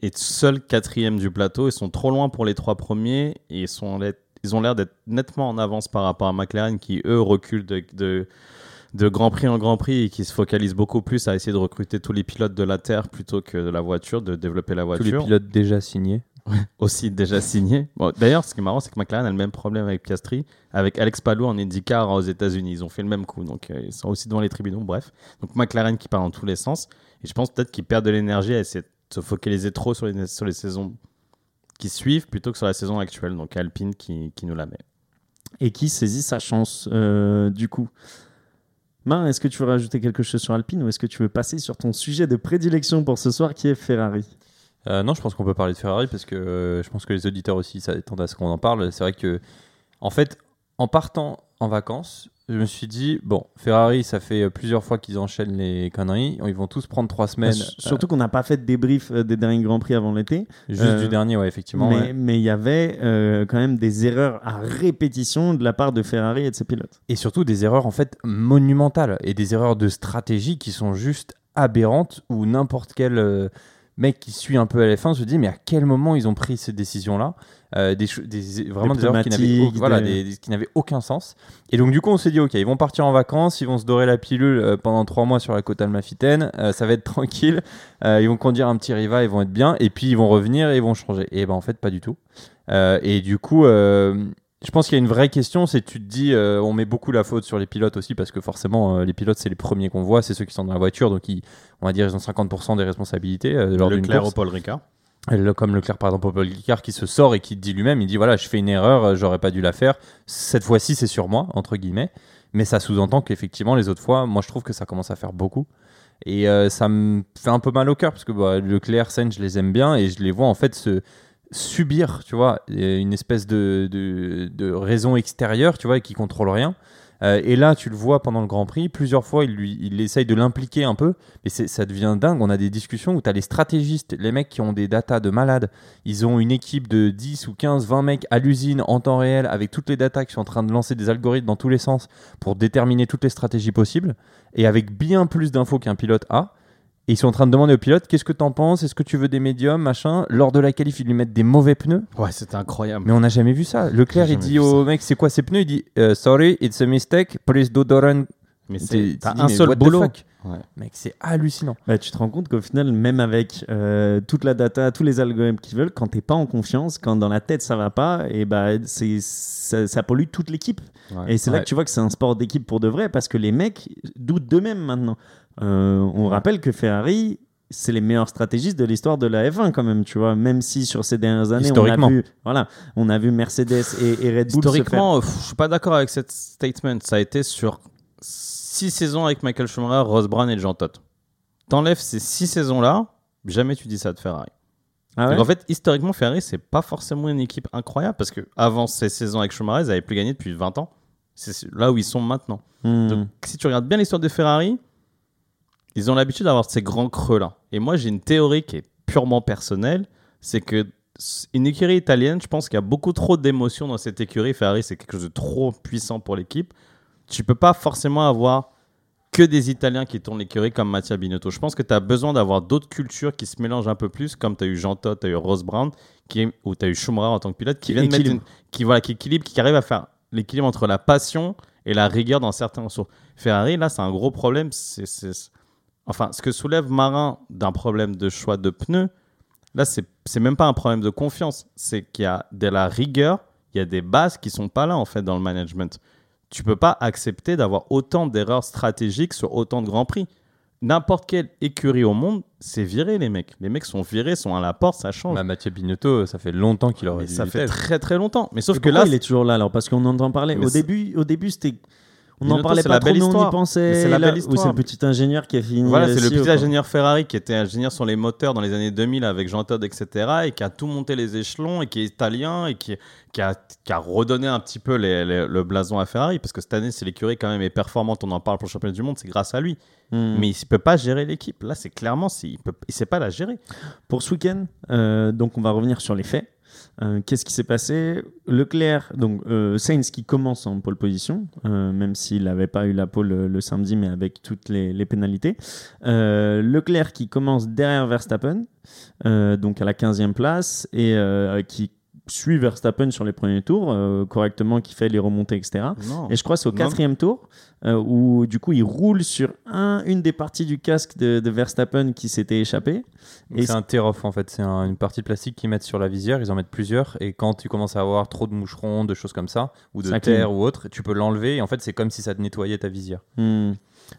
Speaker 2: est seule quatrième du plateau. Ils sont trop loin pour les trois premiers et ils, sont, ils ont l'air d'être nettement en avance par rapport à McLaren qui, eux, reculent de, de, de Grand Prix en Grand Prix et qui se focalisent beaucoup plus à essayer de recruter tous les pilotes de la Terre plutôt que de la voiture, de développer la
Speaker 3: Tous
Speaker 2: voiture.
Speaker 3: les pilotes déjà signés.
Speaker 2: Aussi déjà signés. Bon, D'ailleurs, ce qui est marrant, c'est que McLaren a le même problème avec Piastri, avec Alex Palou en IndyCar aux États-Unis. Ils ont fait le même coup, donc euh, ils sont aussi devant les tribunaux. Bref, donc McLaren qui part dans tous les sens. Et je pense peut-être qu'ils perdent de l'énergie à essayer de se focaliser trop sur les, sur les saisons qui suivent plutôt que sur la saison actuelle. Donc Alpine qui, qui nous la met.
Speaker 1: Et qui saisit sa chance, euh, du coup. Marin, est-ce que tu veux rajouter quelque chose sur Alpine ou est-ce que tu veux passer sur ton sujet de prédilection pour ce soir qui est Ferrari?
Speaker 3: Euh, non, je pense qu'on peut parler de Ferrari parce que euh, je pense que les auditeurs aussi s'attendent à ce qu'on en parle. C'est vrai que, en fait, en partant en vacances, je me suis dit, bon, Ferrari, ça fait euh, plusieurs fois qu'ils enchaînent les conneries. Ils vont tous prendre trois semaines.
Speaker 1: S- Surtout qu'on n'a pas fait de débrief euh, des derniers Grands Prix avant l'été.
Speaker 3: euh, juste
Speaker 1: euh,
Speaker 3: du dernier, ouais, effectivement.
Speaker 1: Mais
Speaker 3: ouais.
Speaker 1: il y avait euh, quand même des erreurs à répétition de la part de Ferrari et de ses pilotes.
Speaker 3: Et surtout des erreurs, en fait, monumentales et des erreurs de stratégie qui sont juste aberrantes où n'importe quel. Mec qui suit un peu à la fin se dit mais à quel moment ils ont pris ces décisions-là euh, des, des- vraiment des, erreurs qui n'avaient au-
Speaker 1: pneumatiques,
Speaker 3: voilà,
Speaker 1: des-
Speaker 3: des- qui n'avaient aucun sens. Et donc du coup on s'est dit ok ils vont partir en vacances, ils vont se dorer la pilule euh, pendant trois mois sur la côte almafitaine, euh, ça va être tranquille, euh, ils vont conduire un petit Riva, ils vont être bien et puis ils vont revenir et ils vont changer. Et ben en fait pas du tout. Et du coup je pense qu'il y a une vraie question, c'est tu te dis, euh, on met beaucoup la faute sur les pilotes aussi parce que forcément euh, les pilotes c'est les premiers qu'on voit, c'est ceux qui sont dans la voiture, donc ils, on va dire ils ont 50% des responsabilités euh, lors d'une
Speaker 2: Leclerc
Speaker 3: course.
Speaker 2: au Paul Ricard.
Speaker 3: Le- comme Leclerc par exemple, Paul Ricard qui se sort et qui dit lui-même, il dit voilà, je fais une erreur, euh, j'aurais pas dû la faire. Cette fois-ci, c'est sur moi entre guillemets, mais ça sous-entend qu'effectivement les autres fois, moi je trouve que ça commence à faire beaucoup. Et ça me fait un peu mal au cœur parce que bah, Leclerc, Sainz, je les aime bien et je les vois en fait se subir, tu vois, une espèce de, de, raison extérieure, tu vois, et qui contrôle rien. Euh, et là, tu le vois pendant le Grand Prix, plusieurs fois, il, lui, il essaye de l'impliquer un peu, mais ça devient dingue. On a des discussions où tu as les stratégistes, les mecs qui ont des datas de malades. Ils ont une équipe de 10 ou 15, 20 mecs à l'usine en temps réel avec toutes les datas qui sont en train de lancer des algorithmes dans tous les sens pour déterminer toutes les stratégies possibles et avec bien plus d'infos qu'un pilote a. Et ils sont en train de demander au pilote qu'est-ce que t'en penses? Est-ce que tu veux des médiums Machin? Lors de la qualif, ils lui mettent des mauvais pneus.
Speaker 2: Ouais, c'était incroyable.
Speaker 3: Mais on n'a jamais vu ça. Leclerc, il dit au mec c'est quoi ces pneus? Il dit euh, Sorry, it's a mistake. Please do not run.
Speaker 2: Mais c'est un seul
Speaker 3: the
Speaker 2: boulot. Ouais.
Speaker 3: Mec, c'est hallucinant.
Speaker 1: Bah, tu te rends compte qu'au final, même avec euh, toute la data, tous les algorithmes qu'ils veulent, quand t'es pas en confiance, quand dans la tête ça va pas, et bah, c'est, ça, ça pollue toute l'équipe.
Speaker 2: Ouais.
Speaker 1: Et c'est là
Speaker 3: Ouais.
Speaker 1: que tu vois que c'est un sport d'équipe pour de vrai, parce que les mecs doutent d'eux-mêmes maintenant. Euh, on rappelle que Ferrari, c'est les meilleurs stratégistes de l'histoire de la F1 quand même, tu vois. Même si sur ces dernières années, on a vu, voilà, on a vu Mercedes et, et Red Bull
Speaker 2: Historiquement, pff, je suis pas d'accord avec cette statement. Ça a été sur six saisons avec Michael Schumacher, Ross Brown et Jean Todt. T'enlèves ces six saisons-là, jamais tu dis ça de Ferrari.
Speaker 1: Ah ouais
Speaker 2: Donc en fait, historiquement, Ferrari, c'est pas forcément une équipe incroyable parce que avant ces saisons avec Schumacher, ils avaient plus gagné depuis 20 ans. C'est là où ils sont maintenant.
Speaker 1: Hmm.
Speaker 2: Donc, si tu regardes bien l'histoire de Ferrari, ils ont l'habitude d'avoir ces grands creux-là. Et moi, j'ai une théorie qui est purement personnelle, c'est que une écurie italienne, je pense qu'il y a beaucoup trop d'émotions dans cette écurie. Ferrari, c'est quelque chose de trop puissant pour l'équipe. Tu peux pas forcément avoir que des Italiens qui tournent l'écurie comme Mattia Binotto. Je pense que tu as besoin d'avoir d'autres cultures qui se mélangent un peu plus, comme tu as eu Jean Todt, tu as eu Ross Brown, qui, ou tu as eu Schumacher en tant que pilote, qui
Speaker 1: Qui
Speaker 2: viennent mettre une- qui, voilà, qui équilibre, qui arrive à faire l'équilibre entre la passion et la rigueur dans certains morceaux. Ferrari, là, c'est un gros problème. C'est- Enfin, ce que soulève Marin d'un problème de choix de pneus, là, c'est, même pas un problème de confiance. C'est qu'il y a de la rigueur, il y a des bases qui sont pas là, en fait, dans le management. Tu peux pas accepter d'avoir autant d'erreurs stratégiques sur autant de grands prix. N'importe quelle écurie au monde, c'est viré, les mecs. Les mecs sont virés, sont à la porte, ça change.
Speaker 3: Bah, Mathieu Binotto, ça fait longtemps qu'il aurait dû
Speaker 2: ça fait très très longtemps. Mais sauf
Speaker 1: Et
Speaker 2: que
Speaker 1: pourquoi
Speaker 2: là,
Speaker 1: il est toujours là alors? Parce qu'on entend parler.
Speaker 2: Mais
Speaker 1: Au début, au début c'était. On n'en parlait pas
Speaker 2: la
Speaker 1: trop, mais on y pensait.
Speaker 2: C'est la belle histoire.
Speaker 1: c'est le petit ingénieur qui a fini.
Speaker 2: Voilà, c'est le
Speaker 1: CEO,
Speaker 2: petit
Speaker 1: quoi.
Speaker 2: ingénieur Ferrari qui était ingénieur sur les moteurs dans les années 2000 avec Jean Todt, etc. et qui a tout monté les échelons et qui est italien et qui, qui, a, qui a redonné un petit peu les- les- le blason à Ferrari parce que cette année, c'est l'écurie quand même est performante. On en parle pour le championnat du monde, c'est grâce à lui.
Speaker 1: Hmm.
Speaker 2: Mais il ne peut pas gérer l'équipe. Là, c'est clairement, il ne sait pas la gérer.
Speaker 1: Pour ce week-end, euh, donc on va revenir sur les faits. Euh, Qu'est-ce qui s'est passé? Leclerc, donc euh, Sainz qui commence en pole position, euh, même s'il n'avait pas eu la pole le, samedi, mais avec toutes les, pénalités. Leclerc qui commence derrière Verstappen, donc à la 15e place, et qui suit Verstappen sur les premiers tours, euh, correctement, qui fait les remontées, etc.
Speaker 2: Non.
Speaker 1: Et je crois que c'est au
Speaker 2: Non.
Speaker 1: quatrième tour euh, où du coup il roule sur un, une des parties du casque de, de Verstappen qui s'était échappée.
Speaker 3: C'est un tear-off en fait, c'est un- une partie de plastique qu'ils mettent sur la visière, ils en mettent plusieurs, et quand tu commences à avoir trop de moucherons, de choses comme ça, ou de
Speaker 1: Ça
Speaker 3: terre
Speaker 1: clean.
Speaker 3: ou autre, tu peux l'enlever, et en fait c'est comme si ça te nettoyait ta visière.
Speaker 1: Hmm.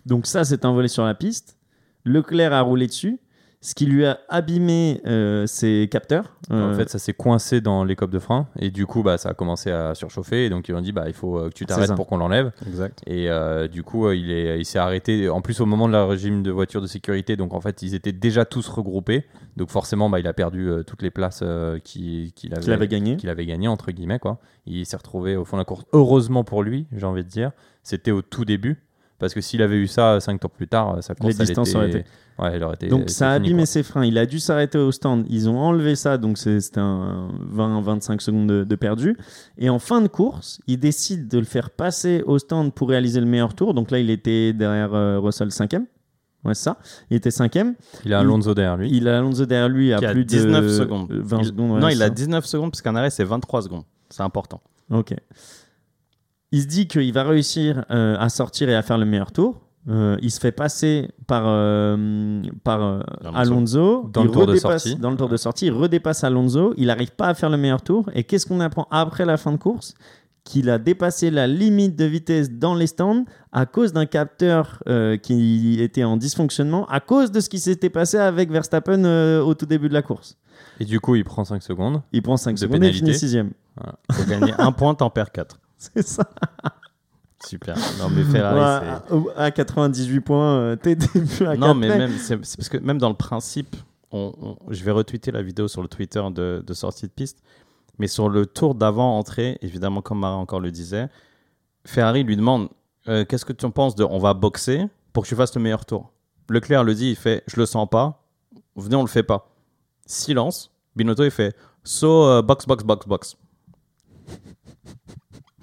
Speaker 1: Donc ça s'est envolé sur la piste. Leclerc a roulé dessus, ce qui lui a abîmé euh, ses capteurs. Euh,
Speaker 3: En fait ça s'est coincé dans les copes de frein, et du coup bah, ça a commencé à surchauffer, et donc ils ont dit bah, il faut euh, que tu t'arrêtes pour qu'on l'enlève.
Speaker 2: Exact.
Speaker 3: Et euh, du coup, euh, il est, il s'est arrêté. En plus, au moment de la régime de voiture de sécurité, donc en fait, ils étaient déjà tous regroupés. Donc forcément, bah, il a perdu euh, toutes les places euh, qu'il avait,
Speaker 1: qu'il avait gagné.
Speaker 3: qu'il avait gagné entre guillemets quoi. Il s'est retrouvé au fond de la course. Heureusement pour lui, j'ai envie de dire, c'était au tout début. Parce que s'il avait eu ça 5 tours plus tard, sa course
Speaker 1: Les
Speaker 3: elle
Speaker 1: distances
Speaker 3: était-
Speaker 1: auraient été.
Speaker 3: Ouais, elle aurait été.
Speaker 1: Donc ça a
Speaker 3: fini,
Speaker 1: abîmé
Speaker 3: quoi.
Speaker 1: ses freins. Il a dû s'arrêter au stand. Ils ont enlevé ça, donc c'est- c'était un 20-25 secondes de, de perdu. Et en fin de course, il décide de le faire passer au stand pour réaliser le meilleur tour. Donc là, il était derrière euh, Russell 5e. Ouais, c'est ça. Il était cinquième.
Speaker 3: Il a Alonso derrière lui.
Speaker 1: Il a Alonso derrière lui à
Speaker 2: Qui a
Speaker 1: plus
Speaker 2: 19
Speaker 1: de
Speaker 2: secondes.
Speaker 1: 20
Speaker 2: Il-
Speaker 1: secondes. ouais,
Speaker 2: non, il a
Speaker 1: ça.
Speaker 2: 19 secondes parce qu'un arrêt c'est 23 secondes. C'est important.
Speaker 1: Ok. Il se dit qu'il va réussir euh, à sortir et à faire le meilleur tour. Euh, il se fait passer par, euh, par
Speaker 2: Alonso.
Speaker 3: Dans
Speaker 1: Il
Speaker 3: le tour de sortie.
Speaker 1: Dans le tour de sortie, il redépasse Alonso. Il n'arrive pas à faire le meilleur tour. Et qu'est-ce qu'on apprend après la fin de course? Qu'il a dépassé la limite de vitesse dans les stands à cause d'un capteur euh, qui était en dysfonctionnement, à cause de ce qui s'était passé avec Verstappen euh, au tout début de la course.
Speaker 3: Et du coup, il prend 5 secondes.
Speaker 1: Il prend 5
Speaker 3: De
Speaker 1: secondes et
Speaker 3: pénalité.
Speaker 1: finit sixième.
Speaker 2: Faut gagner un point, t'en perds 4.
Speaker 1: C'est ça.
Speaker 2: Super. Non, mais Ferrari,
Speaker 1: Ouais,
Speaker 2: c'est.
Speaker 1: à, à 98 points, euh, t'es plus à
Speaker 2: Non, mais même, c'est parce que même dans le principe, on, on- je vais retweeter la vidéo sur le Twitter de, de sortie de piste, mais sur le tour d'avant-entrée, évidemment, comme Marin encore le disait, Ferrari lui demande euh, Qu'est-ce que tu en penses de on va boxer pour que tu fasses le meilleur tour? Leclerc le dit il fait Je le sens pas, venez, on le fait pas. Silence. Binotto, il fait So, euh, box, box, box, box.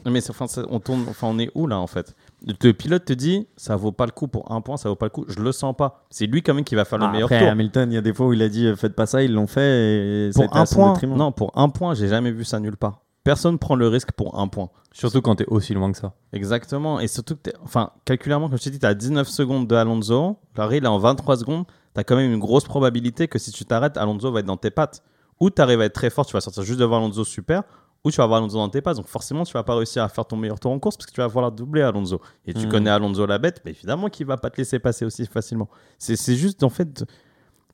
Speaker 2: Non, mais c'est- enfin, ça- on, tourne, enfin, on est où là en fait? Le pilote te dit ça vaut pas le coup pour un point, ça vaut pas le coup. Je le sens pas. C'est lui quand même qui va faire le
Speaker 1: Ah,
Speaker 2: meilleur
Speaker 1: après,
Speaker 2: tour.
Speaker 1: Hamilton, il y a des fois où il a dit euh, faites pas ça, ils l'ont fait. Et ça a
Speaker 2: Pour
Speaker 1: été à
Speaker 2: un
Speaker 1: son
Speaker 2: point,
Speaker 1: détriment.
Speaker 2: non, pour un point, j'ai jamais vu ça nulle part. Personne prend le risque pour un point.
Speaker 3: Surtout quand t'es aussi loin que ça.
Speaker 2: Exactement. Et surtout que, enfin, calculairement, comme je t'ai dit, tu as 19 secondes de Alonso. Larry, il est en 23 secondes. Tu as quand même une grosse probabilité que si tu t'arrêtes, Alonso va être dans tes pattes. Ou tu arrives à être très fort, tu vas sortir juste devant Alonso, super. Ou tu vas avoir Alonso dans tes pattes. Donc forcément, tu vas pas réussir à faire ton meilleur tour en course parce que tu vas vouloir doubler Alonso. Et tu
Speaker 1: Mhm.
Speaker 2: connais Alonso la bête, mais évidemment qu'il va pas te laisser passer aussi facilement. C'est c'est juste, en fait,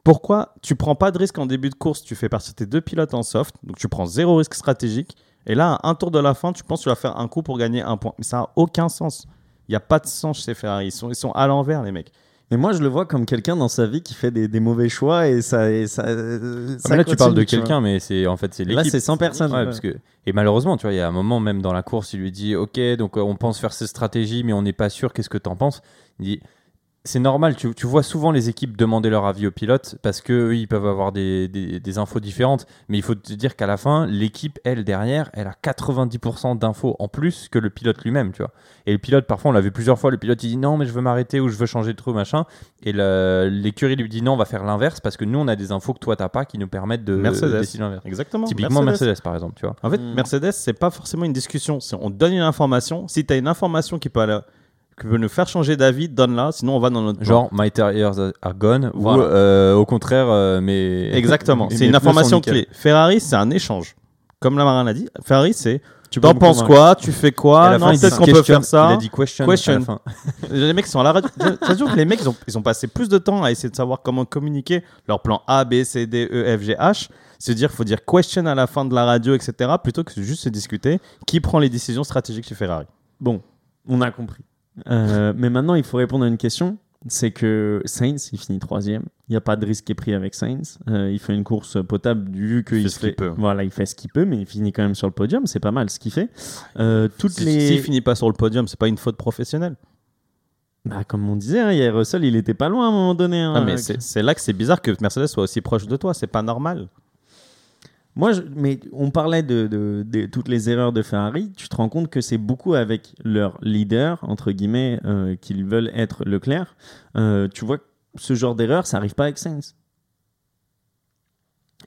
Speaker 2: pourquoi tu prends pas de risque en début de course Tu fais partie de tes deux pilotes en soft, donc tu prends zéro risque stratégique. Et là, à un tour de la fin, tu penses que tu vas faire un coup pour gagner un point. Mais ça n'a aucun sens. Il n'y a pas de sens chez Ferrari. Ils sont, ils sont à l'envers, les mecs.
Speaker 1: Mais moi, je le vois comme quelqu'un dans sa vie qui fait des, des mauvais choix et ça. Et ça, euh,
Speaker 3: Ah,
Speaker 1: ça
Speaker 3: mais là, tu parles de quelqu'un, mais c'est en fait c'est l'équipe.
Speaker 1: Là, c'est 100 personnes.
Speaker 3: Ouais,
Speaker 1: Ouais.
Speaker 3: parce que et malheureusement, tu vois, il y a un moment même dans la course, il lui dit OK, donc euh, on pense faire ces stratégies, mais on n'est pas sûr. Qu'est-ce que t'en penses? Il dit c'est normal. Tu, tu vois souvent les équipes demander leur avis aux pilotes parce que eux, ils peuvent avoir des, des, des infos différentes. Mais il faut te dire qu'à la fin, l'équipe, elle derrière, elle a 90% d'infos en plus que le pilote lui-même, tu vois. Et le pilote, parfois, on l'a vu plusieurs fois. Le pilote, il dit non, mais je veux m'arrêter ou je veux changer de trou, machin. Et l'écurie lui dit non, on va faire l'inverse parce que nous, on a des infos que toi, t'as pas qui nous permettent de
Speaker 2: Mercedes.
Speaker 3: décider l'inverse.
Speaker 2: Exactement.
Speaker 3: Typiquement Mercedes. par exemple, tu vois.
Speaker 2: En fait,
Speaker 1: Mm.
Speaker 2: Mercedes, c'est pas forcément une discussion. On te donne une information. Si tu as une information qui peut, aller- qui peut nous faire changer d'avis, donne-la. Sinon, on va dans notre plan.
Speaker 3: Genre, my tires are gone,
Speaker 2: Voilà.
Speaker 3: ou euh, au contraire, euh, mais.
Speaker 2: Exactement. C'est une information clé. Ferrari, c'est un échange. Comme la Marin l'a dit, Ferrari, c'est
Speaker 1: Tu
Speaker 2: t'en penses quoi Tu fais quoi
Speaker 3: la
Speaker 2: Non, peut-être qu'on peut
Speaker 3: question.
Speaker 2: faire ça.
Speaker 3: Il a dit question.
Speaker 2: Question.
Speaker 3: à la fin.
Speaker 2: Les mecs sont à la radio. Ça se trouve que les mecs, ils ont, ils ont passé plus de temps à essayer de savoir comment communiquer leur plan A, B, C, D, E, F, G, H. Se dire, faut dire question à la fin de la radio, etc. Plutôt que juste se discuter qui prend les décisions stratégiques chez Ferrari?
Speaker 1: Bon, on a compris. Euh, mais maintenant, il faut répondre à une question. C'est que Sainz, il finit troisième. Il n'y a pas de risque qui est pris avec Sainz. Euh, il fait une course potable vu qu'il
Speaker 2: fait ce qu'il
Speaker 1: fait.
Speaker 2: peut.
Speaker 1: Voilà, il fait ce qu'il peut, mais il finit quand même sur le podium. C'est pas mal ce qu'il fait. Euh, toutes les.
Speaker 2: S'il finit pas sur le podium, c'est pas une faute professionnelle.
Speaker 1: Bah, comme on disait, hein, hier, Russell, il était pas loin à un moment donné. hein.
Speaker 2: Non, mais c'est là que c'est bizarre que Mercedes soit aussi proche de toi. C'est pas normal.
Speaker 1: Moi, je- mais on parlait de, de- de toutes les erreurs de Ferrari. Tu te rends compte que c'est beaucoup avec leur leader, entre guillemets, euh, qu'ils veulent être Leclerc. Euh, tu vois, ce genre d'erreur, ça arrive pas avec Sainz.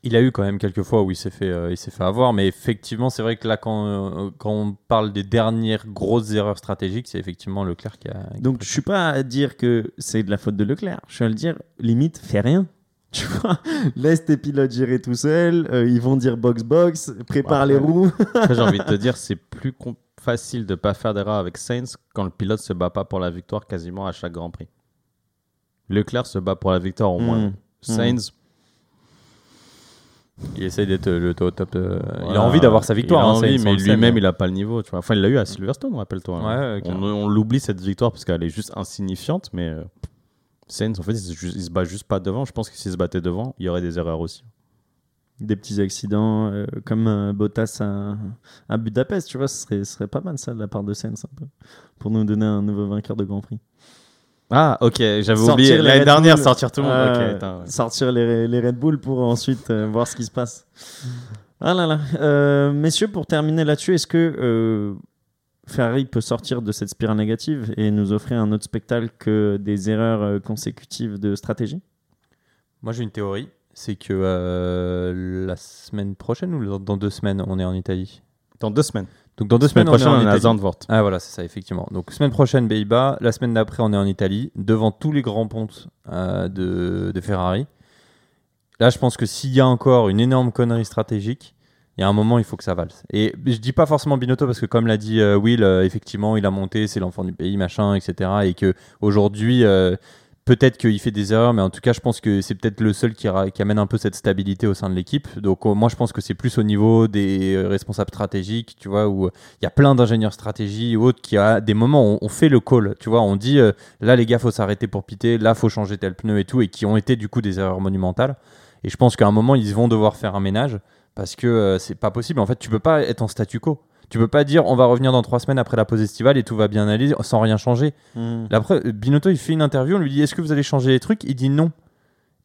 Speaker 3: Il a eu quand même quelques fois où il s'est fait, euh, il s'est fait avoir, mais effectivement, c'est vrai que là, quand, euh, quand on parle des dernières grosses erreurs stratégiques, c'est effectivement Leclerc qui a. qui a
Speaker 1: Donc,
Speaker 3: pris
Speaker 1: je suis pas à dire que c'est de la faute de Leclerc. Je suis à le dire, limite, fais rien. Tu vois, laisse tes pilotes gérer tout seuls. euh, ils vont dire box box, prépare
Speaker 2: Bah,
Speaker 1: les
Speaker 2: après-
Speaker 1: roues.
Speaker 2: J'ai envie de te dire, c'est plus facile de pas faire d'erreur avec Sainz quand le pilote se bat pas pour la victoire quasiment à chaque Grand Prix. Leclerc se bat pour la victoire au moins.
Speaker 1: Mm.
Speaker 2: Sainz,
Speaker 3: Il essaye d'être le top. top, euh, Il a envie d'avoir sa victoire.
Speaker 2: Il a
Speaker 3: hein,
Speaker 2: envie,
Speaker 3: Sainz, on
Speaker 2: mais lui-même, il a pas le niveau. Tu vois. Enfin, il l'a eu à Silverstone, rappelle-toi. hein. On l'oublie cette victoire parce qu'elle est juste insignifiante, mais euh, Sainz, en fait, il se, ju- il se bat juste pas devant. Je pense que s'il se battait devant, il y aurait des erreurs aussi.
Speaker 1: Des petits accidents euh, comme euh, Bottas à, à Budapest, tu vois, ce serait, ce serait pas mal ça de la part de Sainz un peu. Pour nous donner un nouveau vainqueur de Grand Prix.
Speaker 2: Ah, ok, j'avais oublié. L'année dernière,
Speaker 1: Bull.
Speaker 2: sortir tout le monde.
Speaker 1: Euh,
Speaker 2: Ok, attends, ouais.
Speaker 1: sortir les, les Red Bull pour ensuite voir ce qui se passe. Ah là là. Messieurs, pour terminer là-dessus, est-ce que Ferrari peut sortir de cette spirale négative et nous offrir un autre spectacle que des erreurs euh, consécutives de stratégie?
Speaker 3: Moi, j'ai une théorie. C'est que euh, la semaine prochaine ou dans deux semaines, on est en Italie?
Speaker 2: Dans deux semaines.
Speaker 3: Donc dans deux
Speaker 2: Semaine
Speaker 3: semaines,
Speaker 2: prochaine,
Speaker 3: on
Speaker 2: on
Speaker 3: est
Speaker 2: à. Zandvoort.
Speaker 3: Ah voilà, c'est ça, effectivement. Donc semaine prochaine, Pays-Bas. La semaine d'après, on est en Italie, devant tous les grands pontes euh, de, de Ferrari. Là, je pense que s'il y a encore une énorme connerie stratégique, il y a un moment, il faut que ça valse. Et je dis pas forcément Binotto parce que, comme l'a dit euh, Will, euh, effectivement, il a monté, c'est l'enfant du pays, machin, etc. Et que aujourd'hui, euh, peut-être qu'il fait des erreurs, mais en tout cas, je pense que c'est peut-être le seul qui, qui amène un peu cette stabilité au sein de l'équipe. Donc, moi, je pense que c'est plus au niveau des responsables stratégiques, tu vois, où il y a plein d'ingénieurs stratégie ou autres qui, à des moments, on, on fait le call, tu vois, on dit là, les gars, faut s'arrêter pour piter, là, faut changer tel pneu et tout, et qui ont été du coup des erreurs monumentales. Et je pense qu'à un moment, ils vont devoir faire un ménage parce que euh, c'est pas possible. En fait, tu peux pas être en statu quo. Tu peux pas dire on va revenir dans trois semaines après la pause estivale et tout va bien aller sans rien changer. La preuve, Binotto, il fait une interview, on lui dit est-ce que vous allez changer les trucs? Il dit non.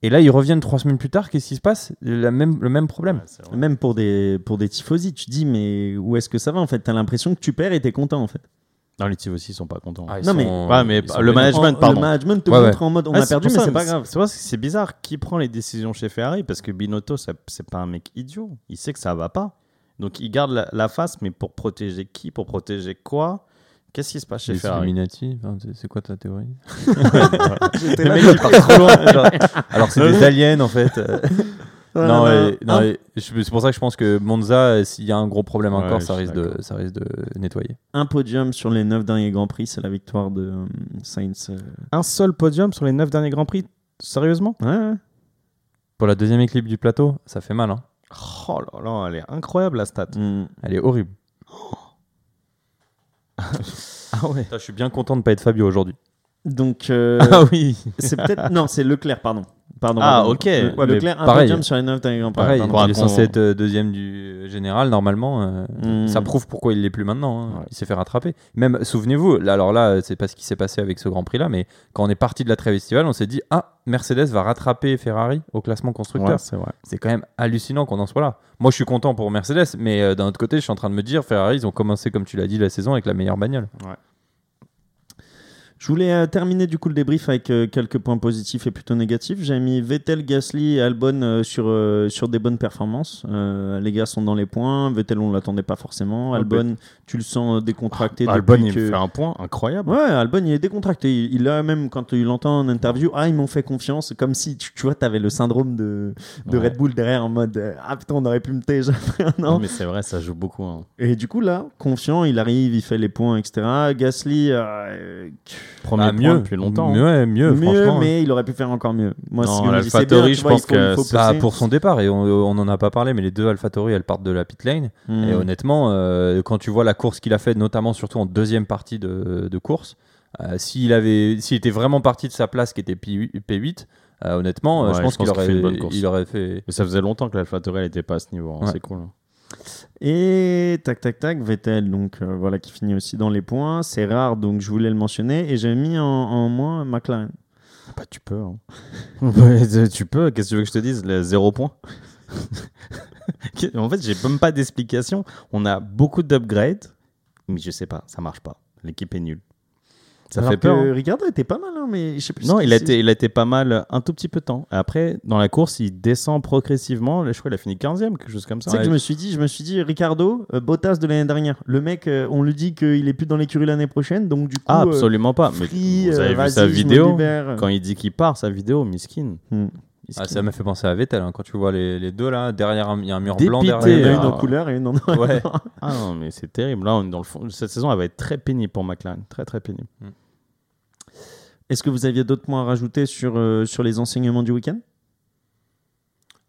Speaker 3: Et là, ils reviennent trois semaines plus tard, qu'est-ce qui se passe? La même, Le même problème.
Speaker 1: Même pour des, pour des tifosi, tu dis, mais où est-ce que ça va en fait? T'as l'impression que tu perds et t'es content en fait.
Speaker 2: Non, les Tivos aussi, ils sont pas contents.
Speaker 3: Ah, ils
Speaker 1: Non, mais-
Speaker 2: Ouais, mais
Speaker 3: ils sont
Speaker 2: le management,
Speaker 1: En-
Speaker 2: pardon.
Speaker 1: Le management te
Speaker 3: Ouais,
Speaker 1: montre en mode on a
Speaker 2: c'est
Speaker 1: perdu,
Speaker 2: pour
Speaker 1: mais
Speaker 2: ça,
Speaker 1: c'est pas grave.
Speaker 2: C'est vrai que c'est bizarre. Qui prend les décisions chez Ferrari? Parce que Binotto, ça- c'est pas un mec idiot. Il sait que ça va pas. Donc il garde la, la face, mais pour protéger qui? Pour protéger quoi? Qu'est-ce qui se passe chez
Speaker 3: Les
Speaker 2: Ferrari?
Speaker 3: Illuminati, enfin, c'est- c'est quoi ta théorie?
Speaker 1: J'étais
Speaker 3: Le mec qui part trop loin. genre. Alors c'est des aliens en fait.
Speaker 1: voilà,
Speaker 3: non, et- et je- c'est pour ça que je pense que Monza, euh, s'il y a un gros problème encore, ça risque, de, ça risque de nettoyer.
Speaker 1: un podium sur les 9 derniers Grands Prix, c'est la victoire de euh, Sainz. euh.
Speaker 2: Un seul podium sur les 9 derniers Grands Prix Sérieusement?
Speaker 1: Ouais, ouais.
Speaker 3: Pour la deuxième équipe du plateau, ça fait mal. hein.
Speaker 2: Oh là là, elle est incroyable la stat.
Speaker 1: Mm.
Speaker 3: Elle est horrible.
Speaker 2: Ah ouais.
Speaker 3: Putain, je suis bien content de pas être Fabio aujourd'hui.
Speaker 1: Donc, euh,
Speaker 2: Ah oui.
Speaker 1: c'est peut-être. Non, c'est Leclerc, pardon. Pardon
Speaker 2: Ah,
Speaker 1: pardon.
Speaker 2: ok.
Speaker 1: Le-
Speaker 3: Ouais,
Speaker 1: Leclerc, un
Speaker 3: pareil.
Speaker 1: podium sur les 9 derniers Grands Prix.
Speaker 3: Pareil, il est censé être euh, deuxième du général normalement. euh,
Speaker 1: Mm.
Speaker 3: Ça prouve pourquoi il l'est plus maintenant. hein.
Speaker 2: Ouais.
Speaker 3: Il s'est fait rattraper. Même souvenez-vous, là, alors là, c'est pas ce qui s'est passé avec ce Grand Prix là, mais quand on est parti de la trêve estivale, on s'est dit ah Mercedes va rattraper Ferrari au classement constructeur.
Speaker 2: Ouais, c'est vrai.
Speaker 3: C'est quand même hallucinant qu'on en soit là. Moi, je suis content pour Mercedes, mais euh, d'un autre côté, je suis en train de me dire Ferrari, ils ont commencé comme tu l'as dit la saison avec la meilleure bagnole.
Speaker 1: Je voulais euh, terminer du coup le débrief avec euh, quelques points positifs et plutôt négatifs. J'ai mis Vettel, Gasly et Albon euh, sur, sur des bonnes performances. Les gars sont dans les points. Vettel, on l'attendait pas forcément.
Speaker 2: Ouais,
Speaker 1: Albon, tu le sens décontracté.
Speaker 2: Ah, Albon, il
Speaker 1: que-
Speaker 2: fait un point incroyable.
Speaker 1: Ouais, Albon, il est décontracté. Il, il a même, quand tu l'entends en interview, ah, ils m'ont fait confiance. Comme si, tu, tu vois, tu avais le syndrome de, de
Speaker 2: Ouais.
Speaker 1: Red Bull derrière en mode, ah putain, on aurait pu me an.
Speaker 2: Non, mais c'est vrai, ça joue beaucoup. hein.
Speaker 1: Et du coup, là, confiant, il arrive, il fait les points, etc. Gasly,
Speaker 2: Premier
Speaker 3: Ah,
Speaker 2: point
Speaker 3: mieux,
Speaker 2: depuis longtemps.
Speaker 3: Mieux,
Speaker 2: hein.
Speaker 3: ouais, mieux,
Speaker 1: mieux,
Speaker 3: franchement. hein.
Speaker 1: mais il aurait pu faire encore mieux. Moi,
Speaker 2: Non,
Speaker 1: c'est
Speaker 2: l'AlphaTauri, je
Speaker 1: vois,
Speaker 2: pense
Speaker 1: faut-
Speaker 2: que
Speaker 1: pousser.
Speaker 3: pour son départ, et on, on en a pas parlé, mais les deux AlphaTauri, elles partent de la pit lane.
Speaker 1: Hmm.
Speaker 3: Et honnêtement, euh, quand tu vois la course qu'il a faite, notamment surtout en deuxième partie de, de course, euh, s'il avait, s'il était vraiment parti de sa place qui était P8, P8, euh, honnêtement, euh,
Speaker 2: Ouais,
Speaker 3: je pense qu'il
Speaker 2: qu'il
Speaker 3: aurait,
Speaker 2: fait une bonne course.
Speaker 3: il aurait fait.
Speaker 2: Mais ça faisait longtemps que l'AlphaTauri n'était pas à ce niveau. hein.
Speaker 3: Ouais.
Speaker 2: C'est cool. hein.
Speaker 1: Et tac tac tac, Vettel, donc euh, voilà, qui finit aussi dans les points. C'est rare, donc je voulais le mentionner. Et j'ai mis en, moins McLaren.
Speaker 2: Bah, tu peux. hein. Tu peux. Qu'est-ce que tu veux que je te dise? Le Zéro point? en fait, j'ai même pas d'explication. On a beaucoup d'upgrades, mais je sais pas, ça marche pas. L'équipe est nulle. Ça
Speaker 1: Alors
Speaker 2: fait peur.
Speaker 1: que
Speaker 2: hein.
Speaker 1: Ricardo était pas mal, hein, mais je sais plus.
Speaker 2: Non, il a, été, il a été pas mal un tout petit peu de temps. Après, dans la course, il descend progressivement. Je crois qu'il a fini 15e, quelque chose comme ça.
Speaker 1: sais que je me suis dit, je me suis dit, Ricardo, euh, Bottas de l'année dernière. Le mec, euh, on lui dit qu'il est plus dans l'écurie l'année prochaine, donc du coup,
Speaker 2: Ah,
Speaker 1: euh,
Speaker 2: absolument pas. Mais
Speaker 1: free,
Speaker 2: vous
Speaker 1: euh,
Speaker 2: avez vu
Speaker 1: vas-y,
Speaker 2: sa vidéo. Quand il dit qu'il part, sa vidéo, miskin.
Speaker 1: Hmm.
Speaker 3: Ah, ça m'a fait penser à Vettel hein, quand tu vois les, les deux là derrière il y a un mur
Speaker 2: Dépité,
Speaker 3: blanc
Speaker 1: Il y en a
Speaker 3: derrière.
Speaker 1: une en
Speaker 2: Ah.
Speaker 1: couleur et une en noir.
Speaker 3: Ouais.
Speaker 2: Ah non, mais c'est terrible. Là, on est dans le fond. Cette saison, elle va être très pénible pour McLaren. Très, très pénible.
Speaker 1: Est-ce que vous aviez d'autres points à rajouter sur, euh, sur les enseignements du week-end?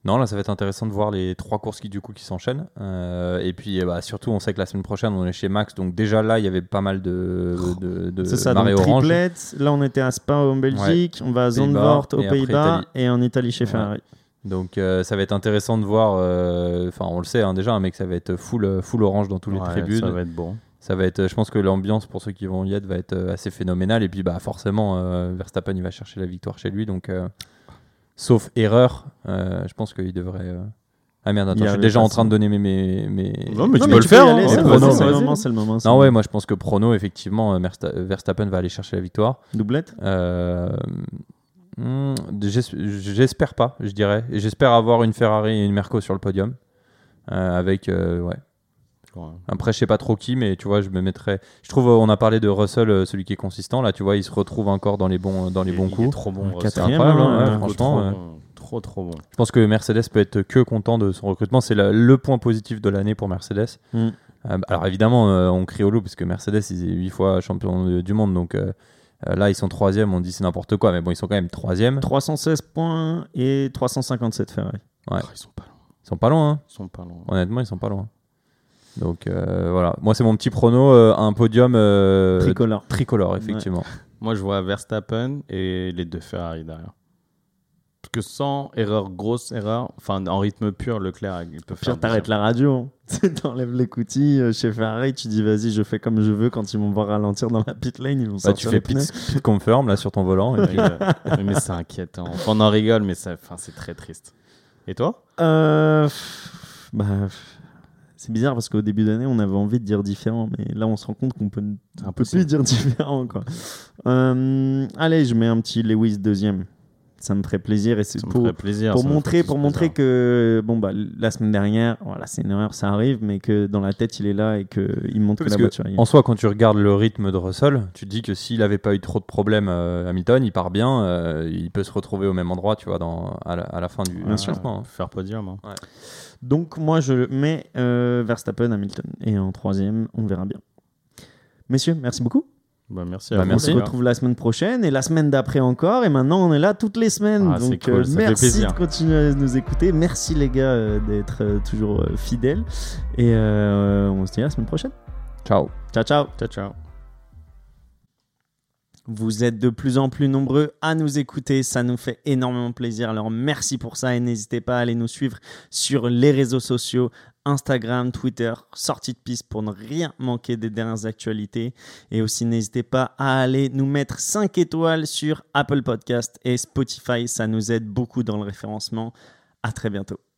Speaker 3: Non, là, ça va être intéressant de voir les trois courses qui du coup qui s'enchaînent. Euh, et puis, eh bah, surtout, on sait que la semaine prochaine, on est chez Max, donc déjà là, il y avait pas mal de, de, de
Speaker 1: C'est ça, donc. Là, on était à Spa en Belgique, on va à Zandvoort aux Pays-Bas et en Italie chez
Speaker 3: Ouais.
Speaker 1: Ferrari.
Speaker 3: Donc, euh, ça va être intéressant de voir. euh, Enfin, on le sait hein, déjà, mais que ça va être full, full orange dans toutes les
Speaker 2: Ouais,
Speaker 3: tribunes.
Speaker 2: Ça va être bon.
Speaker 3: Ça va être, je pense que l'ambiance pour ceux qui vont y être va être assez phénoménale. Et puis, bah, forcément, euh, Verstappen, il va chercher la victoire chez lui. Donc, euh, sauf erreur, euh, je pense qu'il devrait, euh, Ah merde,
Speaker 1: Il
Speaker 3: attends, je suis déjà en train de donner mes. mes, mes-
Speaker 2: Non, mais
Speaker 1: Non,
Speaker 2: tu
Speaker 1: mais
Speaker 2: peux le faire.
Speaker 1: y
Speaker 2: hein.
Speaker 1: aller,
Speaker 3: Ouais,
Speaker 1: c'est le- c'est le
Speaker 3: vas-y.
Speaker 1: moment, c'est le moment. c'est
Speaker 3: Non,
Speaker 1: le
Speaker 3: ouais, moi je pense que prono, effectivement, euh, Verstappen va aller chercher la victoire.
Speaker 1: Doublette
Speaker 3: Euh, hmm, j'es- J'espère pas, je dirais. Et J'espère avoir une Ferrari et une Merco sur le podium. Euh, avec, euh, ouais.
Speaker 2: Ouais.
Speaker 3: Après, je sais pas trop qui, mais tu vois, je me mettrais. Je trouve, euh, on a parlé de Russell, euh, celui qui est consistant. Là, tu vois, il se retrouve encore dans les bons, dans les
Speaker 2: Il-
Speaker 3: bons
Speaker 2: il est
Speaker 3: coups.
Speaker 2: trop bon.
Speaker 3: Incroyable,
Speaker 1: hein,
Speaker 3: hein,
Speaker 1: euh,
Speaker 3: ouais, franchement,
Speaker 2: trop, trop trop bon.
Speaker 3: Je pense que Mercedes peut être que content de son recrutement. C'est le point positif de l'année pour Mercedes.
Speaker 1: Mm.
Speaker 3: Euh, alors évidemment, euh, on crie au loup parce que Mercedes, ils est 8 fois champion du monde. Donc euh, euh, là, ils sont troisième. On dit c'est n'importe quoi, mais bon, ils sont quand même troisième.
Speaker 1: 316 points et 357 Ferrari.
Speaker 3: Ouais.
Speaker 2: Oh, ils sont pas loin.
Speaker 3: Ils sont pas loin. hein.
Speaker 2: Ils sont pas loin.
Speaker 3: Honnêtement, ils sont pas loin. Donc euh, voilà. Moi, c'est mon petit prono. euh, un podium euh,
Speaker 1: Tricolore.
Speaker 3: tricolore, effectivement.
Speaker 2: Moi, je vois Verstappen et les deux Ferrari derrière. Parce que sans erreur, grosse erreur, enfin en rythme pur, Leclerc il peut faire.
Speaker 1: Pire, t'arrêtes la radio. hein. T'enlèves l'écoutille euh, chez Ferrari, tu dis vas-y, je fais comme je veux. Quand ils vont voir ralentir dans la pit lane, ils vont
Speaker 3: Bah,
Speaker 1: sortir
Speaker 3: tu fais
Speaker 1: les
Speaker 3: pit, pit confirm là sur ton volant. et puis-
Speaker 2: euh, mais c'est inquiétant. Enfin, on en rigole, mais c'est très triste. Et toi?
Speaker 1: Euh, bah, c'est bizarre parce qu'au début d'année, on avait envie de dire différent, mais là, on se rend compte qu'on peut, on peut plus dire différent. Quoi. Euh, allez, je mets un petit Lewis deuxième. Ça me ferait plaisir et c'est pour,
Speaker 2: plaisir.
Speaker 1: montrer, pour montrer que bon bah la semaine dernière, voilà, c'est une erreur, ça arrive, mais que dans la tête il est là et que il montre que la
Speaker 3: que,
Speaker 1: voiture.
Speaker 3: en soi, quand tu regardes le rythme de Russell, tu te dis que s'il n'avait pas eu trop de problèmes, euh, Hamilton, il part bien, euh, il peut se retrouver au même endroit, tu vois, dans, à, la, à la fin du
Speaker 1: Bien
Speaker 3: du
Speaker 1: sûr.
Speaker 3: classement, hein.
Speaker 2: Faire podium. hein.
Speaker 1: Donc moi je mets euh, Verstappen, Hamilton et en troisième, on verra bien. Messieurs, merci beaucoup.
Speaker 2: Bah, merci à
Speaker 3: Bah,
Speaker 2: vous,
Speaker 1: On se retrouve la semaine prochaine et la semaine d'après encore. Et maintenant, on est là toutes les semaines.
Speaker 2: Ah,
Speaker 1: Donc,
Speaker 2: cool,
Speaker 1: euh, merci de continuer à nous écouter. Merci les gars euh, d'être euh, toujours euh, fidèles. Et euh, on se dit à la semaine prochaine.
Speaker 3: Ciao.
Speaker 1: Ciao, ciao.
Speaker 2: Ciao, ciao.
Speaker 1: Vous êtes de plus en plus nombreux à nous écouter, ça nous fait énormément plaisir. Alors merci pour ça et n'hésitez pas à aller nous suivre sur les réseaux sociaux, Instagram, Twitter, sortie de piste pour ne rien manquer des dernières actualités. Et aussi n'hésitez pas à aller nous mettre 5 étoiles sur Apple Podcast et Spotify, ça nous aide beaucoup dans le référencement. À très bientôt.